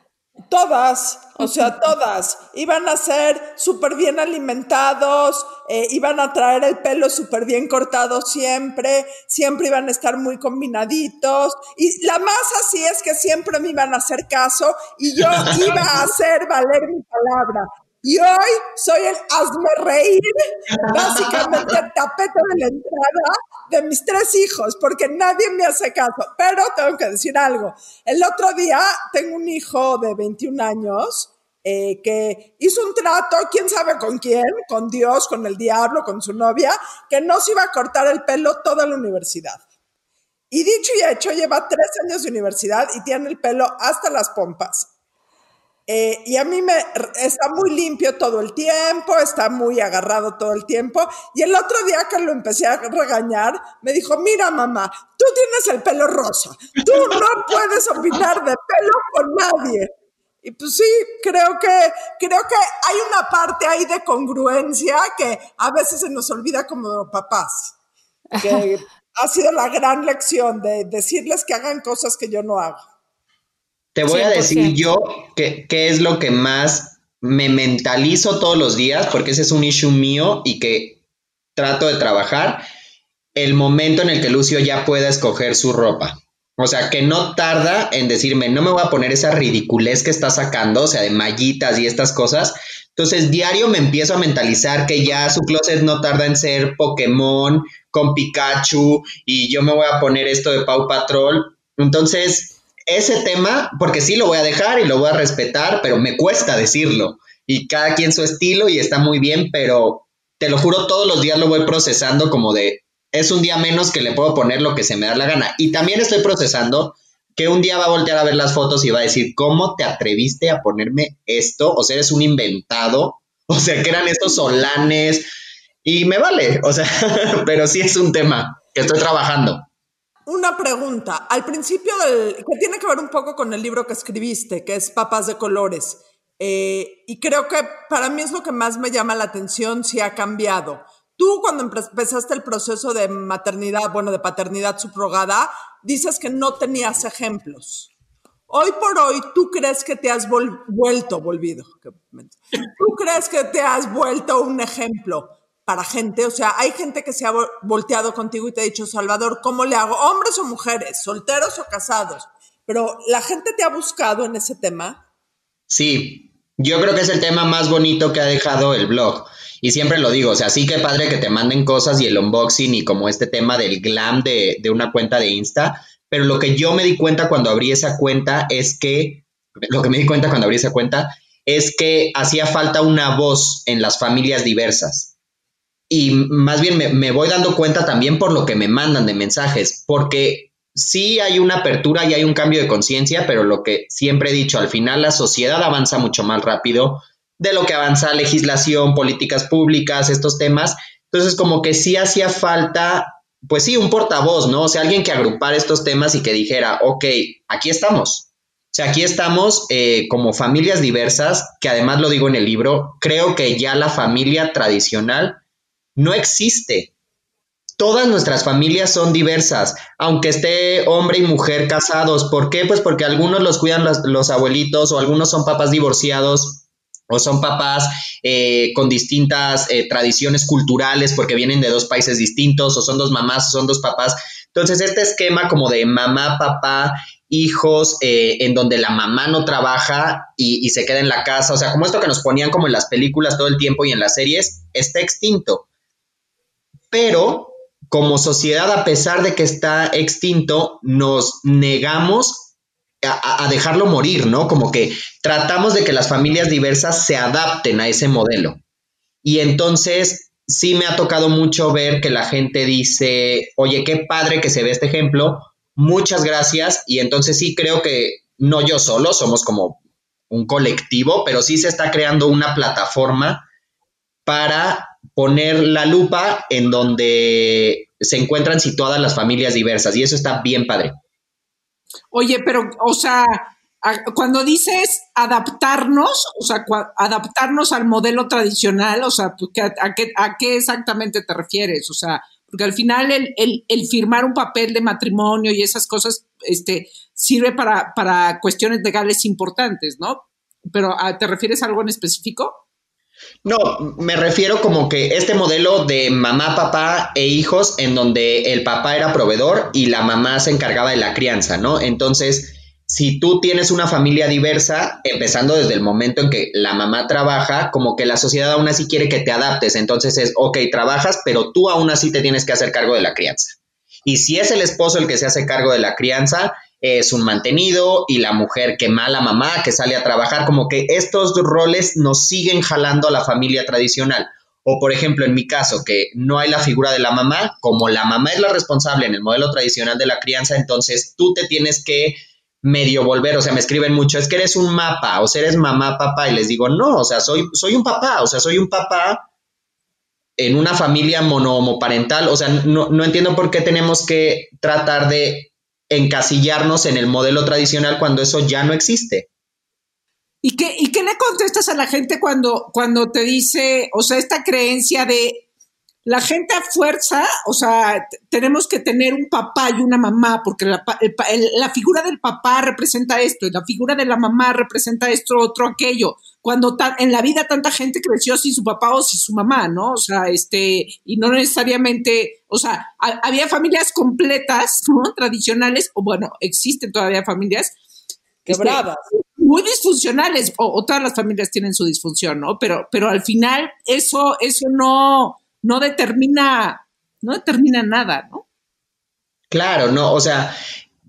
Todas, o sea, todas. Iban a ser súper bien alimentados, eh, iban a traer el pelo súper bien cortado siempre, siempre iban a estar muy combinaditos. Y la más así es que siempre me iban a hacer caso y yo (laughs) iba a hacer valer mi palabra. Y hoy soy el hazme reír, (laughs) básicamente el tapete de la entrada de mis tres hijos, porque nadie me hace caso. Pero tengo que decir algo. El otro día tengo un hijo de 21 años eh, que hizo un trato, quién sabe con quién, con Dios, con el diablo, con su novia, que no se iba a cortar el pelo toda la universidad. Y dicho y hecho, lleva tres años de universidad y tiene el pelo hasta las pompas. Eh, y a mí me está muy limpio todo el tiempo, está muy agarrado todo el tiempo. Y el otro día que lo empecé a regañar, me dijo, mira mamá, tú tienes el pelo rosa, tú no puedes opinar de pelo con nadie. Y pues sí, creo que, creo que hay una parte ahí de congruencia que a veces se nos olvida como papás, que (laughs) ha sido la gran lección de decirles que hagan cosas que yo no hago. Te voy a decir yo qué es lo que más me mentalizo todos los días, porque ese es un issue mío y que trato de trabajar, el momento en el que Lucio ya pueda escoger su ropa. O sea, que no tarda en decirme, no me voy a poner esa ridiculez que está sacando, o sea, de mallitas y estas cosas. Entonces, diario me empiezo a mentalizar que ya su closet no tarda en ser Pokémon con Pikachu y yo me voy a poner esto de Pau Patrol. Entonces, ese tema, porque sí lo voy a dejar y lo voy a respetar, pero me cuesta decirlo. Y cada quien su estilo y está muy bien, pero te lo juro, todos los días lo voy procesando como de, es un día menos que le puedo poner lo que se me da la gana. Y también estoy procesando que un día va a voltear a ver las fotos y va a decir, ¿cómo te atreviste a ponerme esto? O sea, eres un inventado. O sea, que eran estos solanes. Y me vale, o sea, (laughs) pero sí es un tema que estoy trabajando. Una pregunta. Al principio del. que tiene que ver un poco con el libro que escribiste, que es Papas de Colores. Eh, y creo que para mí es lo que más me llama la atención si ha cambiado. Tú, cuando empezaste el proceso de maternidad, bueno, de paternidad subrogada, dices que no tenías ejemplos. Hoy por hoy, ¿tú crees que te has vuelto, volvido? ¿Tú crees que te has vuelto un ejemplo para gente, o sea, hay gente que se ha volteado contigo y te ha dicho, Salvador, ¿cómo le hago? Hombres o mujeres, solteros o casados. Pero la gente te ha buscado en ese tema. Sí, yo creo que es el tema más bonito que ha dejado el blog. Y siempre lo digo, o sea, sí que padre que te manden cosas y el unboxing y como este tema del glam de, de una cuenta de Insta. Pero lo que yo me di cuenta cuando abrí esa cuenta es que, lo que me di cuenta cuando abrí esa cuenta es que hacía falta una voz en las familias diversas y más bien me, voy dando cuenta también por lo que me mandan de mensajes, porque sí hay una apertura y hay un cambio de conciencia, pero lo que siempre he dicho, al final la sociedad avanza mucho más rápido de lo que avanza legislación, políticas públicas, estos temas. Entonces, como que sí hacía falta, pues sí, un portavoz, ¿no? O sea, alguien que agrupara estos temas y que dijera, ok, aquí estamos. O sea, aquí estamos eh, como familias diversas, que además lo digo en el libro, creo que ya la familia tradicional no existe. Todas nuestras familias son diversas, aunque esté hombre y mujer casados. ¿Por qué? Pues porque algunos los cuidan los, abuelitos o algunos son papás divorciados o son papás eh, con distintas eh, tradiciones culturales porque vienen de dos países distintos, o son dos mamás, o son dos papás. Entonces, este esquema como de mamá, papá, hijos, eh, en donde la mamá no trabaja y, y, se queda en la casa, o sea, como esto que nos ponían como en las películas todo el tiempo y en las series, está extinto pero como sociedad, a pesar de que está extinto, nos negamos a, dejarlo morir, ¿no? Como que tratamos de que las familias diversas se adapten a ese modelo. Y entonces sí me ha tocado mucho ver que la gente dice, oye, qué padre que se ve este ejemplo, muchas gracias. Y entonces sí creo que no yo solo, somos como un colectivo, pero sí se está creando una plataforma para poner la lupa en donde se encuentran situadas las familias diversas y eso está bien padre. Oye, pero, o sea, cuando dices adaptarnos, o sea, adaptarnos al modelo tradicional, o sea, ¿a qué, a qué exactamente te refieres? O sea, porque al final el, el, firmar un papel de matrimonio y esas cosas este, sirve para, para cuestiones legales importantes, ¿no? Pero ¿te refieres a algo en específico? No, me refiero como que este modelo de mamá, papá e hijos en donde el papá era proveedor y la mamá se encargaba de la crianza, ¿no? Entonces, si tú tienes una familia diversa, empezando desde el momento en que la mamá trabaja, como que la sociedad aún así quiere que te adaptes, entonces es, ok, trabajas, pero tú aún así te tienes que hacer cargo de la crianza. Y si es el esposo el que se hace cargo de la crianza, es un mantenido y la mujer que mala mamá que sale a trabajar, como que estos roles nos siguen jalando a la familia tradicional. O por ejemplo, en mi caso, que no hay la figura de la mamá, como la mamá es la responsable en el modelo tradicional de la crianza, entonces tú te tienes que medio volver, o sea, me escriben mucho, es que eres un mapa, o sea, eres mamá, papá, y les digo, no, o sea, soy, soy un papá, o sea, soy un papá en una familia monohomoparental, o sea, no, no entiendo por qué tenemos que tratar de encasillarnos en el modelo tradicional cuando eso ya no existe. ¿Y qué, ¿Y qué le contestas a la gente cuando, cuando te dice, o sea, esta creencia de la gente a fuerza, o sea, tenemos que tener un papá y una mamá, porque la, la, figura del papá representa esto y la figura de la mamá representa esto, otro, aquello. Cuando en la vida tanta gente creció sin su papá o sin su mamá, ¿no? O sea, este, y no necesariamente, o sea, había familias completas, (laughs) ¿no? Tradicionales, o bueno, existen todavía familias. Este, Quebradas. muy disfuncionales, o, o, todas las familias tienen su disfunción, ¿no? Pero, pero al final eso, eso no, no determina, no determina nada, ¿no? Claro, no, o sea,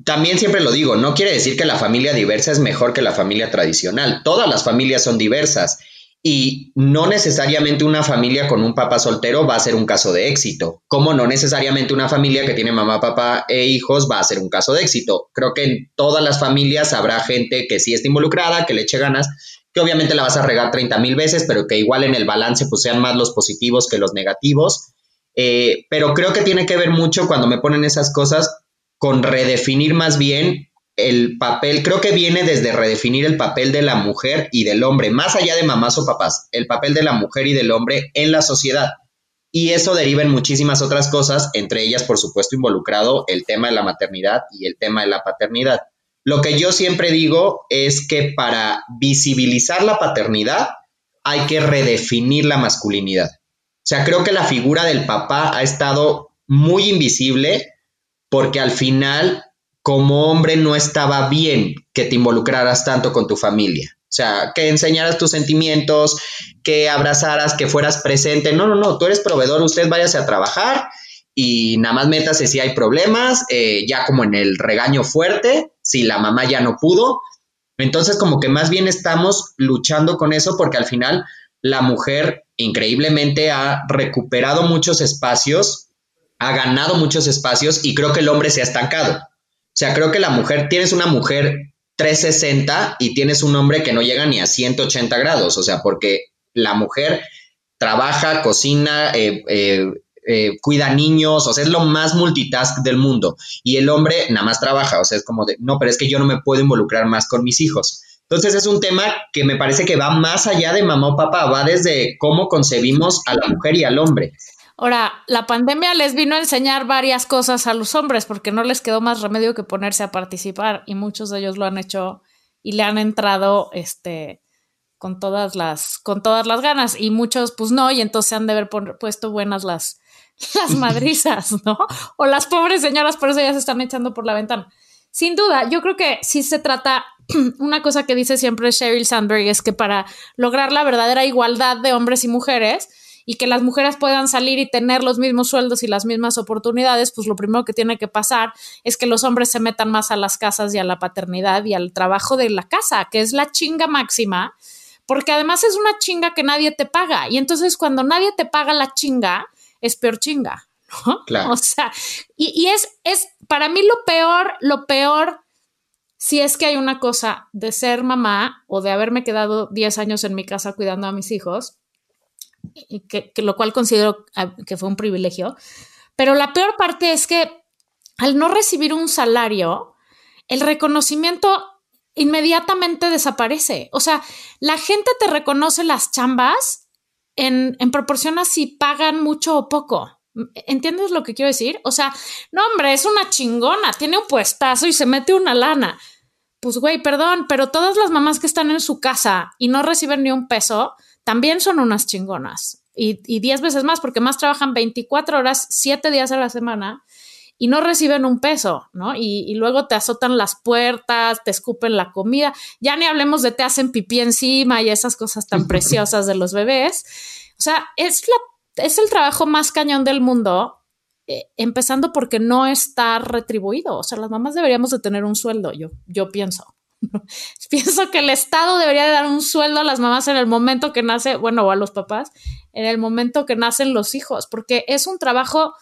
también siempre lo digo, no quiere decir que la familia diversa es mejor que la familia tradicional. Todas las familias son diversas y no necesariamente una familia con un papá soltero va a ser un caso de éxito, como no necesariamente una familia que tiene mamá, papá e hijos va a ser un caso de éxito. Creo que en todas las familias habrá gente que sí está involucrada, que le eche ganas, que obviamente la vas a regar 30 mil veces, pero que igual en el balance pues sean más los positivos que los negativos. Eh, pero creo que tiene que ver mucho cuando me ponen esas cosas con redefinir más bien el papel, creo que viene desde redefinir el papel de la mujer y del hombre, más allá de mamás o papás, el papel de la mujer y del hombre en la sociedad. Y eso deriva en muchísimas otras cosas, entre ellas, por supuesto, involucrado el tema de la maternidad y el tema de la paternidad. Lo que yo siempre digo es que para visibilizar la paternidad hay que redefinir la masculinidad. O sea, creo que la figura del papá ha estado muy invisible porque al final, como hombre, no estaba bien que te involucraras tanto con tu familia. O sea, que enseñaras tus sentimientos, que abrazaras, que fueras presente. No, no, no, tú eres proveedor, usted váyase a trabajar y nada más métase si hay problemas, eh, ya como en el regaño fuerte, si la mamá ya no pudo. Entonces, como que más bien estamos luchando con eso porque al final la mujer increíblemente ha recuperado muchos espacios, ha ganado muchos espacios y creo que el hombre se ha estancado. O sea, creo que la mujer, tienes una mujer 360 y tienes un hombre que no llega ni a 180 grados, o sea, porque la mujer trabaja, cocina, eh, eh, eh, cuida niños, o sea, es lo más multitask del mundo. Y el hombre nada más trabaja, o sea, es como de, no, pero es que yo no me puedo involucrar más con mis hijos. Entonces es un tema que me parece que va más allá de mamá o papá, va desde cómo concebimos a la mujer y al hombre. Ahora, la pandemia les vino a enseñar varias cosas a los hombres porque no les quedó más remedio que ponerse a participar y muchos de ellos lo han hecho y le han entrado este con todas las con todas las ganas y muchos pues no y entonces han de haber puesto buenas las (laughs) las madrizas, ¿no? O las pobres señoras, por eso ya se están echando por la ventana. Sin duda, yo creo que sí se trata, (clears throat) una cosa que dice siempre Sheryl Sandberg es que para lograr la verdadera igualdad de hombres y mujeres y que las mujeres puedan salir y tener los mismos sueldos y las mismas oportunidades, pues lo primero que tiene que pasar es que los hombres se metan más a las casas y a la paternidad y al trabajo de la casa, que es la chinga máxima, porque además es una chinga que nadie te paga. Y entonces cuando nadie te paga la chinga, es peor chinga, ¿no? Claro. (laughs) O sea, y, es, es para mí lo peor, lo peor, si es que hay una cosa de ser mamá o de haberme quedado 10 años en mi casa cuidando a mis hijos, y que, lo cual considero ah, que fue un privilegio, pero la peor parte es que al no recibir un salario, el reconocimiento inmediatamente desaparece. O sea, la gente te reconoce las chambas en, proporción a si pagan mucho o poco. ¿Entiendes lo que quiero decir? O sea, no, hombre, es una chingona, tiene un puestazo y se mete una lana. Pues, güey, perdón, pero todas las mamás que están en su casa y no reciben ni un peso, también son unas chingonas. Y, diez veces más, porque más trabajan 24 horas, 7 días a la semana y no reciben un peso, ¿no? Y, luego te azotan las puertas, te escupen la comida, ya ni hablemos de te hacen pipí encima y esas cosas tan (laughs) preciosas de los bebés. O sea, es, la, es el trabajo más cañón del mundo, eh, empezando porque no está retribuido. O sea, las mamás deberíamos de tener un sueldo, yo, yo pienso. (laughs) pienso que el Estado debería de dar un sueldo a las mamás en el momento que nace, bueno, o a los papás, en el momento que nacen los hijos, porque es un trabajo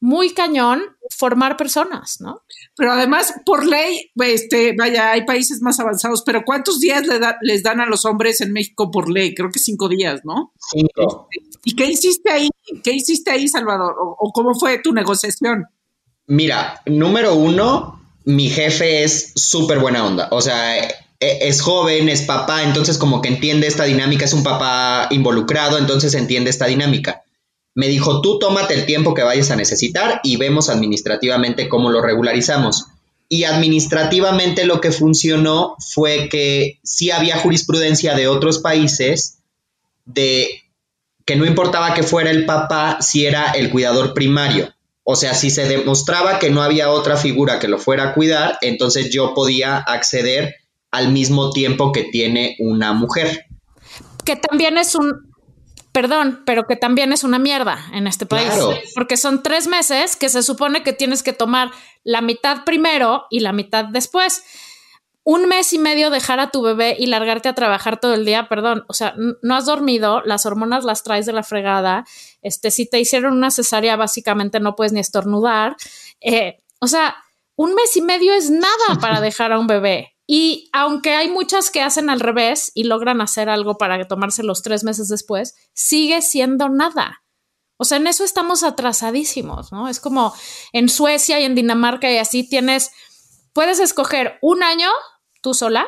muy cañón formar personas, ¿no? Pero además, por ley, este, vaya, hay países más avanzados, pero ¿cuántos días le da- les dan a los hombres en México por ley? Creo que cinco días, ¿no? Cinco. ¿Y qué hiciste ahí? ¿Qué hiciste ahí, Salvador? ¿O, o cómo fue tu negociación? Mira, número uno, mi jefe es súper buena onda. O sea, e- es joven, es papá, entonces como que entiende esta dinámica, es un papá involucrado, entonces entiende esta dinámica. Me dijo, tú tómate el tiempo que vayas a necesitar y vemos administrativamente cómo lo regularizamos. Y administrativamente lo que funcionó fue que sí había jurisprudencia de otros países de que no importaba que fuera el papá si era el cuidador primario. O sea, si se demostraba que no había otra figura que lo fuera a cuidar, entonces yo podía acceder al mismo tiempo que tiene una mujer. Que también es un, perdón, pero que también es una mierda en este país. Claro. Porque son tres meses que se supone que tienes que tomar la mitad primero y la mitad después. Un mes y medio dejar a tu bebé y largarte a trabajar todo el día, perdón, o sea, no has dormido, las hormonas las traes de la fregada, este, si te hicieron una cesárea, básicamente no puedes ni estornudar. Eh, o sea, un mes y medio es nada (laughs) para dejar a un bebé. Y aunque hay muchas que hacen al revés y logran hacer algo para tomarse los tres meses después, sigue siendo nada. O sea, en eso estamos atrasadísimos, ¿no? Es como en Suecia y en Dinamarca y así tienes, puedes escoger un año tú sola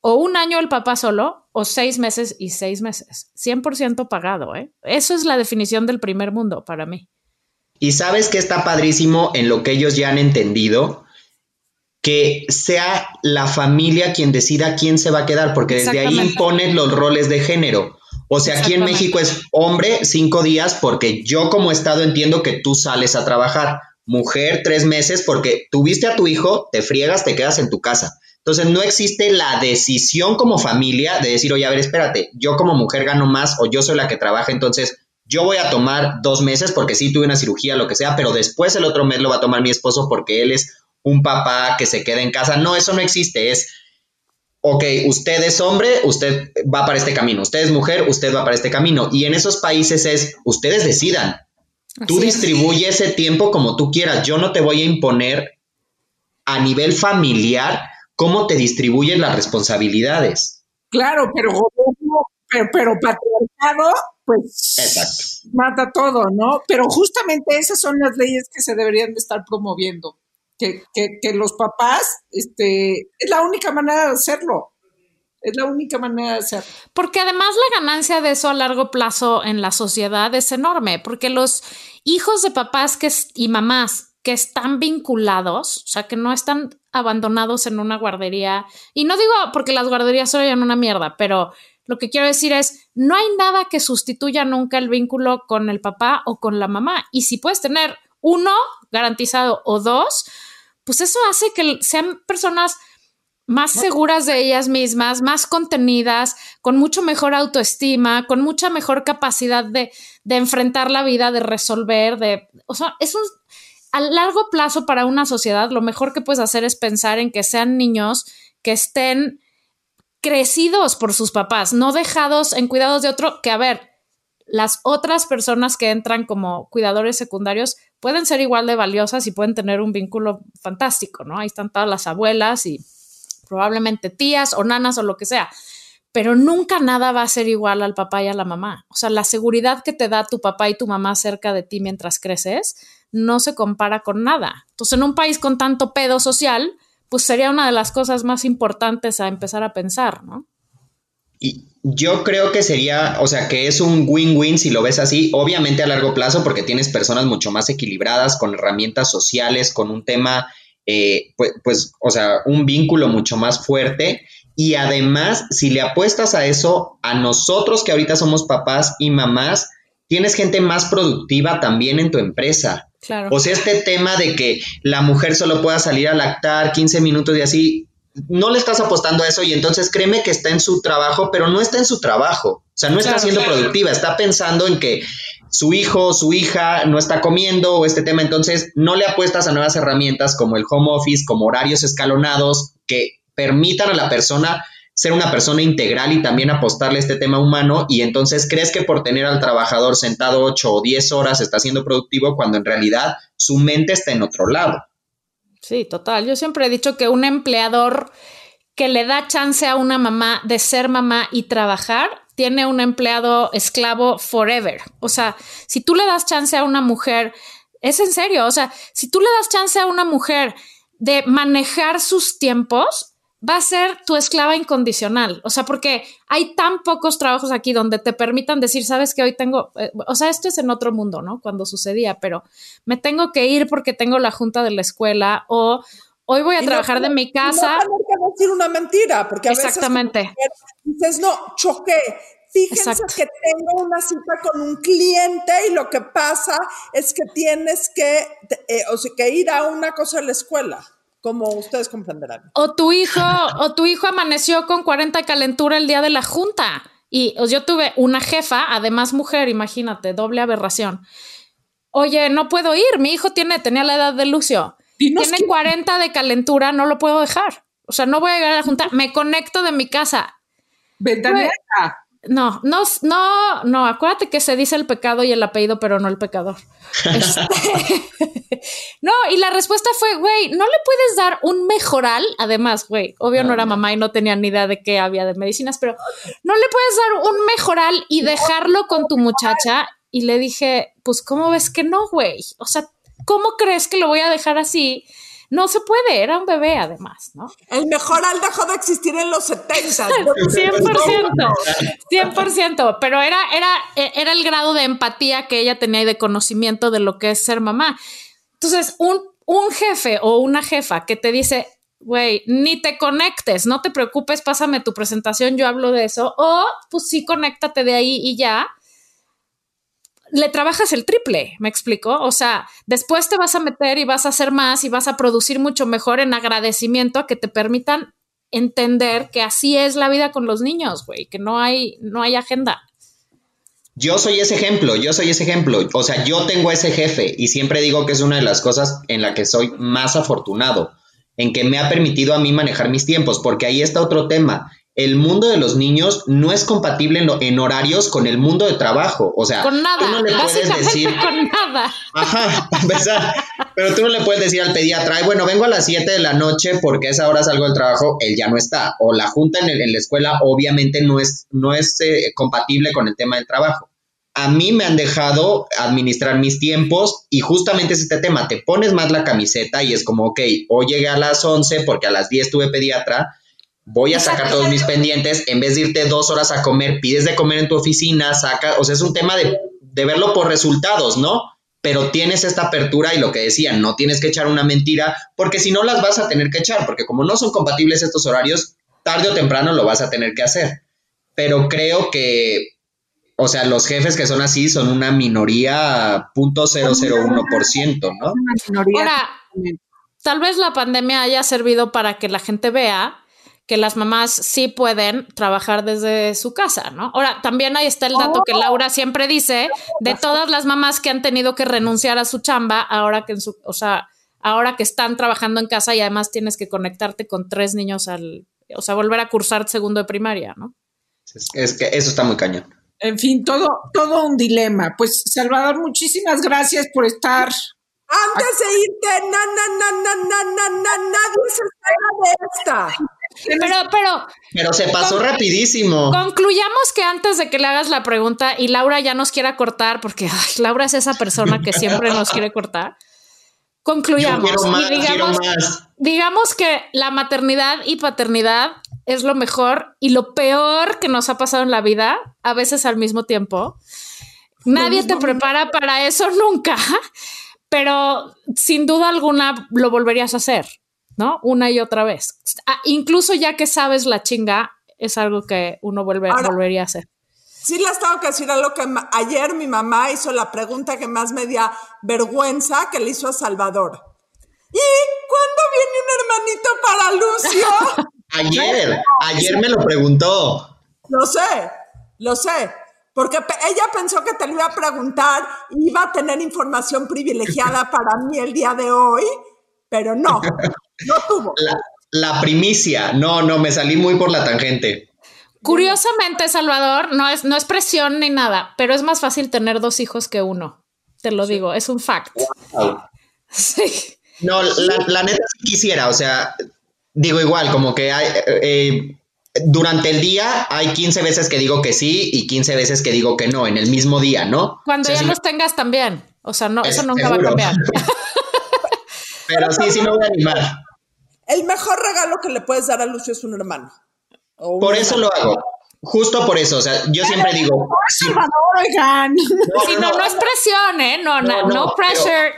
o un año el papá solo o seis meses y seis meses. 100% pagado, ¿eh? Eso es la definición del primer mundo para mí. Y sabes que está padrísimo en lo que ellos ya han entendido, que sea la familia quien decida quién se va a quedar, porque desde ahí imponen los roles de género. O sea, aquí en. México es hombre cinco días porque yo como Estado entiendo que tú sales a trabajar, mujer tres meses porque tuviste a tu hijo, te friegas, te quedas en tu casa. Entonces no existe la decisión como familia de decir, oye, a ver, espérate, yo como mujer gano más o yo soy la que trabaja, entonces yo voy a tomar dos meses porque sí tuve una cirugía, lo que sea, pero después el otro mes lo va a tomar mi esposo porque él es un papá que se queda en casa. No, eso no existe, es, ok, usted es hombre, usted va para este camino, usted es mujer, usted va para este camino. Y en esos países es, ustedes decidan, tú es. distribuye ese tiempo como tú quieras, yo no te voy a imponer a nivel familiar cómo te distribuyen las responsabilidades. Claro, pero gobierno, pero, pero patriarcado, pues Exacto. mata todo, ¿no? Pero justamente esas son las leyes que se deberían de estar promoviendo. Que, que, que los papás, este, es la única manera de hacerlo. Es la única manera de hacerlo. Porque además la ganancia de eso a largo plazo en la sociedad es enorme, porque los hijos de papás que y mamás que están vinculados, o sea, que no están abandonados en una guardería, y no digo porque las guarderías son una mierda, pero lo que quiero decir es, no hay nada que sustituya nunca el vínculo con el papá o con la mamá. Y si puedes tener uno garantizado o dos, pues eso hace que sean personas más seguras de ellas mismas, más contenidas, con mucho mejor autoestima, con mucha mejor capacidad de, de enfrentar la vida, de resolver, de, o sea, es un, a largo plazo para una sociedad, lo mejor que puedes hacer es pensar en que sean niños que estén crecidos por sus papás, no dejados en cuidados de otro, que a ver, las otras personas que entran como cuidadores secundarios pueden ser igual de valiosas y pueden tener un vínculo fantástico, ¿no? Ahí están todas las abuelas y probablemente tías o nanas o lo que sea, pero nunca nada va a ser igual al papá y a la mamá. O sea, la seguridad que te da tu papá y tu mamá cerca de ti mientras creces no se compara con nada. Entonces, en un país con tanto pedo social, pues sería una de las cosas más importantes a empezar a pensar, ¿no? Y yo creo que sería, o sea, que es un win-win si lo ves así, obviamente a largo plazo, porque tienes personas mucho más equilibradas, con herramientas sociales, con un tema, eh, pues, pues, o sea, un vínculo mucho más fuerte. Y además, si le apuestas a eso, a nosotros que ahorita somos papás y mamás, tienes gente más productiva también en tu empresa. Claro. O sea, este tema de que la mujer solo pueda salir a lactar 15 minutos y así, no le estás apostando a eso y entonces créeme que está en su trabajo, pero no está en su trabajo. O sea, no está siendo claro. productiva, está pensando en que su hijo, su hija no está comiendo o este tema, entonces no le apuestas a nuevas herramientas como el home office, como horarios escalonados que permitan a la persona ser una persona integral y también apostarle a este tema humano y entonces crees que por tener al trabajador sentado 8 o 10 horas está siendo productivo cuando en realidad su mente está en otro lado. Sí, total. Yo siempre he dicho que un empleador que le da chance a una mamá de ser mamá y trabajar, tiene un empleado esclavo forever. O sea, si tú le das chance a una mujer, es en serio, o sea, si tú le das chance a una mujer de manejar sus tiempos, va a ser tu esclava incondicional. O sea, porque hay tan pocos trabajos aquí donde te permitan decir, sabes que hoy tengo, eh, o sea, esto es en otro mundo, ¿no? Cuando sucedía, pero me tengo que ir porque tengo la junta de la escuela o hoy voy a trabajar de mi casa. No que decir una mentira, porque a Exactamente. dices, no, choqué. Fíjense que tengo una cita con un cliente y lo que pasa es que tienes que, eh, o sea, que ir a una cosa de la escuela como ustedes comprenderán. O tu hijo, o tu hijo amaneció con 40 calentura el día de la junta. Y yo tuve una jefa, además mujer, imagínate, doble aberración. Oye, no puedo ir, mi hijo tiene, tenía la edad de Lucio. Tiene 40 de calentura, no lo puedo dejar. O sea, no voy a llegar a la junta, me conecto de mi casa. Ventaneta. No, no, no, no, acuérdate que se dice el pecado y el apellido, pero no el pecador. (laughs) Este, (laughs) no, y la respuesta fue, güey, no le puedes dar un mejoral, además, güey, obvio no era mamá y no tenía ni idea de qué había de medicinas, pero no le puedes dar un mejoral y dejarlo con tu muchacha. Y le dije, pues, ¿cómo ves que no, güey? O sea, ¿cómo crees que lo voy a dejar así? No se puede, era un bebé además, ¿no? El mejoral dejó de existir en los 70. 100%, 100%, pero era, era, era el grado de empatía que ella tenía y de conocimiento de lo que es ser mamá. Entonces, un, un jefe o una jefa que te dice, güey, ni te conectes, no te preocupes, pásame tu presentación, yo hablo de eso, o pues sí, conéctate de ahí y ya le trabajas el triple, me explico. O sea, después te vas a meter y vas a hacer más y vas a producir mucho mejor en agradecimiento a que te permitan entender que así es la vida con los niños, güey, que no hay, no hay agenda. Yo soy ese ejemplo, yo soy ese ejemplo. O sea, yo tengo ese jefe y siempre digo que es una de las cosas en la que soy más afortunado, en que me ha permitido a mí manejar mis tiempos, porque ahí está otro tema el mundo de los niños no es compatible en, horarios con el mundo de trabajo. O sea, con nada, tú no le puedes decir. (laughs) Con nada. Ajá, empezar. Pero tú no le puedes decir al pediatra, bueno, vengo a las 7 de la noche porque a esa hora salgo del trabajo, él ya no está. O la junta en, la escuela obviamente no es, no es eh, compatible con el tema del trabajo. A mí me han dejado administrar mis tiempos y justamente es este tema, te pones más la camiseta y es como, ok, hoy llegué a las 11 porque a las 10 tuve pediatra voy a sacar todos mis pendientes, en vez de irte dos horas a comer, pides de comer en tu oficina, saca, o sea, es un tema de, verlo por resultados, ¿no? Pero tienes esta apertura y lo que decía, no tienes que echar una mentira, porque si no las vas a tener que echar, porque como no son compatibles estos horarios, tarde o temprano lo vas a tener que hacer. Pero creo que, o sea, los jefes que son así son una minoría .001%, ¿no? Ahora, tal vez la pandemia haya servido para que la gente vea que las mamás sí pueden trabajar desde su casa, ¿no? Ahora, también ahí está el dato que Laura siempre dice de todas las mamás que han tenido que renunciar a su chamba ahora que en su, o sea, ahora que están trabajando en casa y además tienes que conectarte con tres niños al, o sea, volver a cursar segundo de primaria, ¿no? Es que eso está muy cañón. En fin, todo, todo un dilema. Pues, Salvador, muchísimas gracias por estar antes de irte, na, na, na, na, na, na, na, nadie se espera de esta. Pero, pero. Pero se pasó rapidísimo. Concluyamos que antes de que le hagas la pregunta y Laura ya nos quiera cortar, porque Laura es esa persona que siempre nos quiere cortar. Concluyamos. y digamos, digamos que la maternidad y paternidad es lo mejor y lo peor que nos ha pasado en la vida, a veces al mismo tiempo. Nadie te prepara para eso nunca, pero sin duda alguna lo volverías a hacer. ¿No? Una y otra vez. Ah, incluso ya que sabes la chinga, es algo que uno vuelve, volvería a hacer. Sí les tengo que decir algo que ayer mi mamá hizo la pregunta que más me dio vergüenza que le hizo a Salvador. ¿Y cuándo viene un hermanito para Lucio? (laughs) ayer, ayer me lo preguntó. Lo sé, lo sé. Porque ella pensó que te lo iba a preguntar y iba a tener información privilegiada para mí el día de hoy, pero no, (laughs) (laughs) no tuvo. la primicia. No, no, me salí muy por la tangente. Curiosamente, Salvador, no es, no es presión ni nada, pero es más fácil tener dos hijos que uno. Te lo digo, es un fact. Wow. (laughs) Sí. No, la, la neta sí quisiera, o sea, digo igual, como que hay, eh, durante el día hay 15 veces que digo que sí y 15 veces que digo que no, en el mismo día, ¿no? Cuando O sea, ya los tengas también. O sea, no, eso Eh, nunca va a cambiar. (laughs) Pero sí, sí me voy a animar. El mejor regalo que le puedes dar a Lucio es un hermano. Por eso lo hago. Justo por eso, o sea, yo siempre digo, sí, Salvador, oigan. Sí, no, no es presión, ¿eh? No, no, No, no, no, pressure.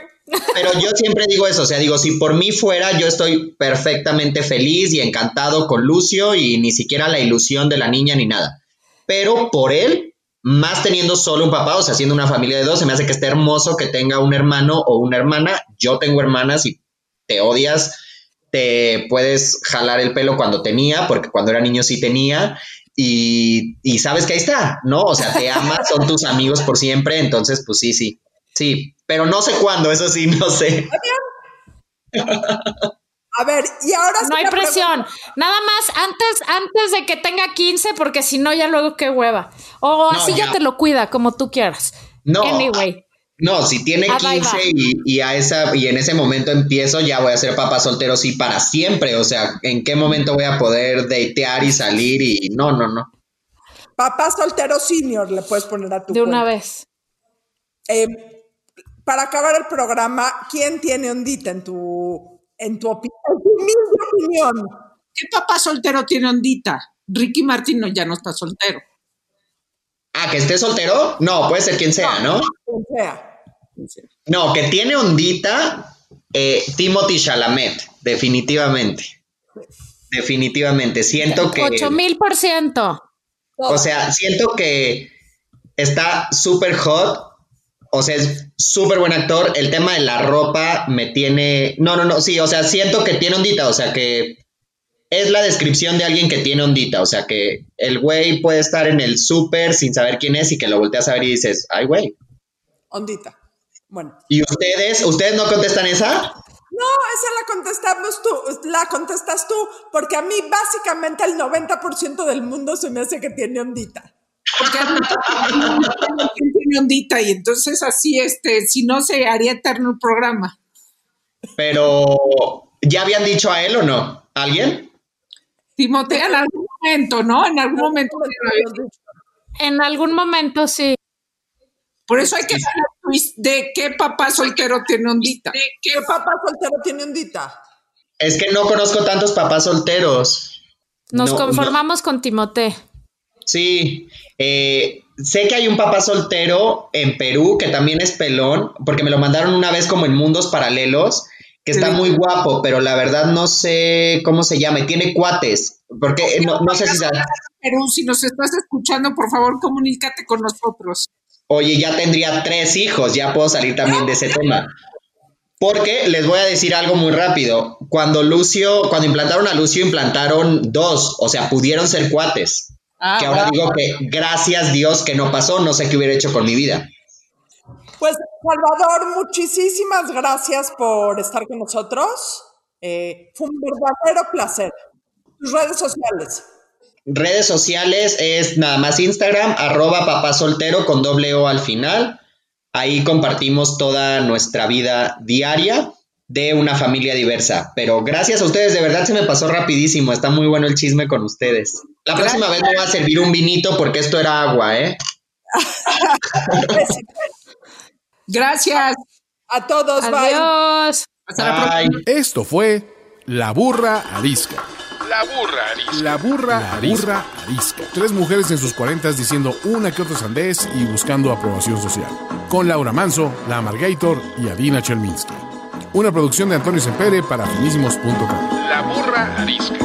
Pero yo siempre digo eso, o sea, digo, si por mí fuera, yo estoy perfectamente feliz y encantado con Lucio y ni siquiera la ilusión de la niña ni nada. Pero por él, más teniendo solo un papá, o sea, siendo una familia de dos, se me hace que esté hermoso que tenga un hermano o una hermana. Yo tengo hermanas y te odias, te puedes jalar el pelo cuando tenía, porque cuando era niño sí tenía. Y, y sabes que ahí está, ¿no? O sea, te (laughs) amas, son tus amigos por siempre, entonces, pues sí, sí. Sí, pero no sé cuándo, eso sí, no sé. (laughs) A ver, y ahora sí No hay presión. Nada más antes, antes de que tenga 15, porque si no, ya luego qué hueva. O No, así ya. ya. te lo cuida, como tú quieras. No. Anyway. No, si tiene Ah, va, ahí 15 va. y, y a esa, y en ese momento empiezo, ya voy a ser papá soltero, sí, para siempre. O sea, ¿en qué momento voy a poder datear y salir? Y no, no, no. Papá soltero senior le puedes poner a tu De una vez. Eh, para acabar el programa, ¿quién tiene ondita en tu, en tu, opi- en tu opinión? ¿Qué papá soltero tiene ondita? Ricky Martin no, ya no está soltero. Ah, que esté soltero. No, puede ser quien sea, ¿no? Quien sea. No, que tiene ondita, eh, Timothy Chalamet, definitivamente. Definitivamente. Siento que. Ocho mil por ciento. O sea, siento que está súper hot. O sea, es súper buen actor. El tema de la ropa me tiene. No, no, no. Sí, o sea, siento que tiene ondita. O sea, que es la descripción de alguien que tiene ondita. O sea, que el güey puede estar en el súper sin saber quién es y que lo volteas a ver y dices, ay, güey. Ondita. Bueno. ¿Y ustedes? ¿Ustedes no contestan esa? No, esa la contestamos tú, la contestas tú, porque a mí básicamente el 90% del mundo se me hace que tiene ondita. Porque ¿quién (laughs) tiene ondita y entonces así, este, si no se haría eterno el programa. Pero, ¿ya habían dicho a él o no? ¿Alguien? Timoteo en algún momento, ¿no? En algún momento. En algún momento sí. Por eso hay que hacer el twist de qué papá soltero tiene ondita. ¿Qué papá soltero tiene ondita? Es que no conozco tantos papás solteros. Nos No, conformamos con Timote. Sí, eh, sé que hay un papá soltero en Perú que también es pelón, porque me lo mandaron una vez como en mundos paralelos, que está muy guapo, pero la verdad no sé cómo se llama, y tiene cuates, porque no, no sé si... sa- Perú, si nos estás escuchando, por favor, comunícate con nosotros. Oye, ya tendría tres hijos, ya puedo salir también de ese tema. Porque les voy a decir algo muy rápido. Cuando Lucio, cuando implantaron a Lucio, implantaron dos, o sea, pudieron ser cuates. Ah, que ahora wow. digo que gracias Dios que no pasó, no sé qué hubiera hecho con mi vida. Pues Salvador, muchísimas gracias por estar con nosotros. Eh, fue un verdadero placer. Tus redes sociales. Redes sociales es nada más Instagram, arroba papá soltero con doble O al final. Ahí compartimos toda nuestra vida diaria de una familia diversa. Pero gracias a ustedes, de verdad se me pasó rapidísimo. Está muy bueno el chisme con ustedes. La próxima vez me voy a servir un vinito porque esto era agua, ¿eh? (laughs) Gracias. A todos, bye. Adiós. Hasta la próxima. Esto fue La Burra Arisca. La burra arisca. La burra, arisca. arisca. Tres mujeres en sus cuarentas diciendo una que otra sandez y buscando aprobación social. Con Laura Manso, La Amargator y Adina Chelminsky. Una producción de Antonio Sempere para finísimos.com. La burra arisca.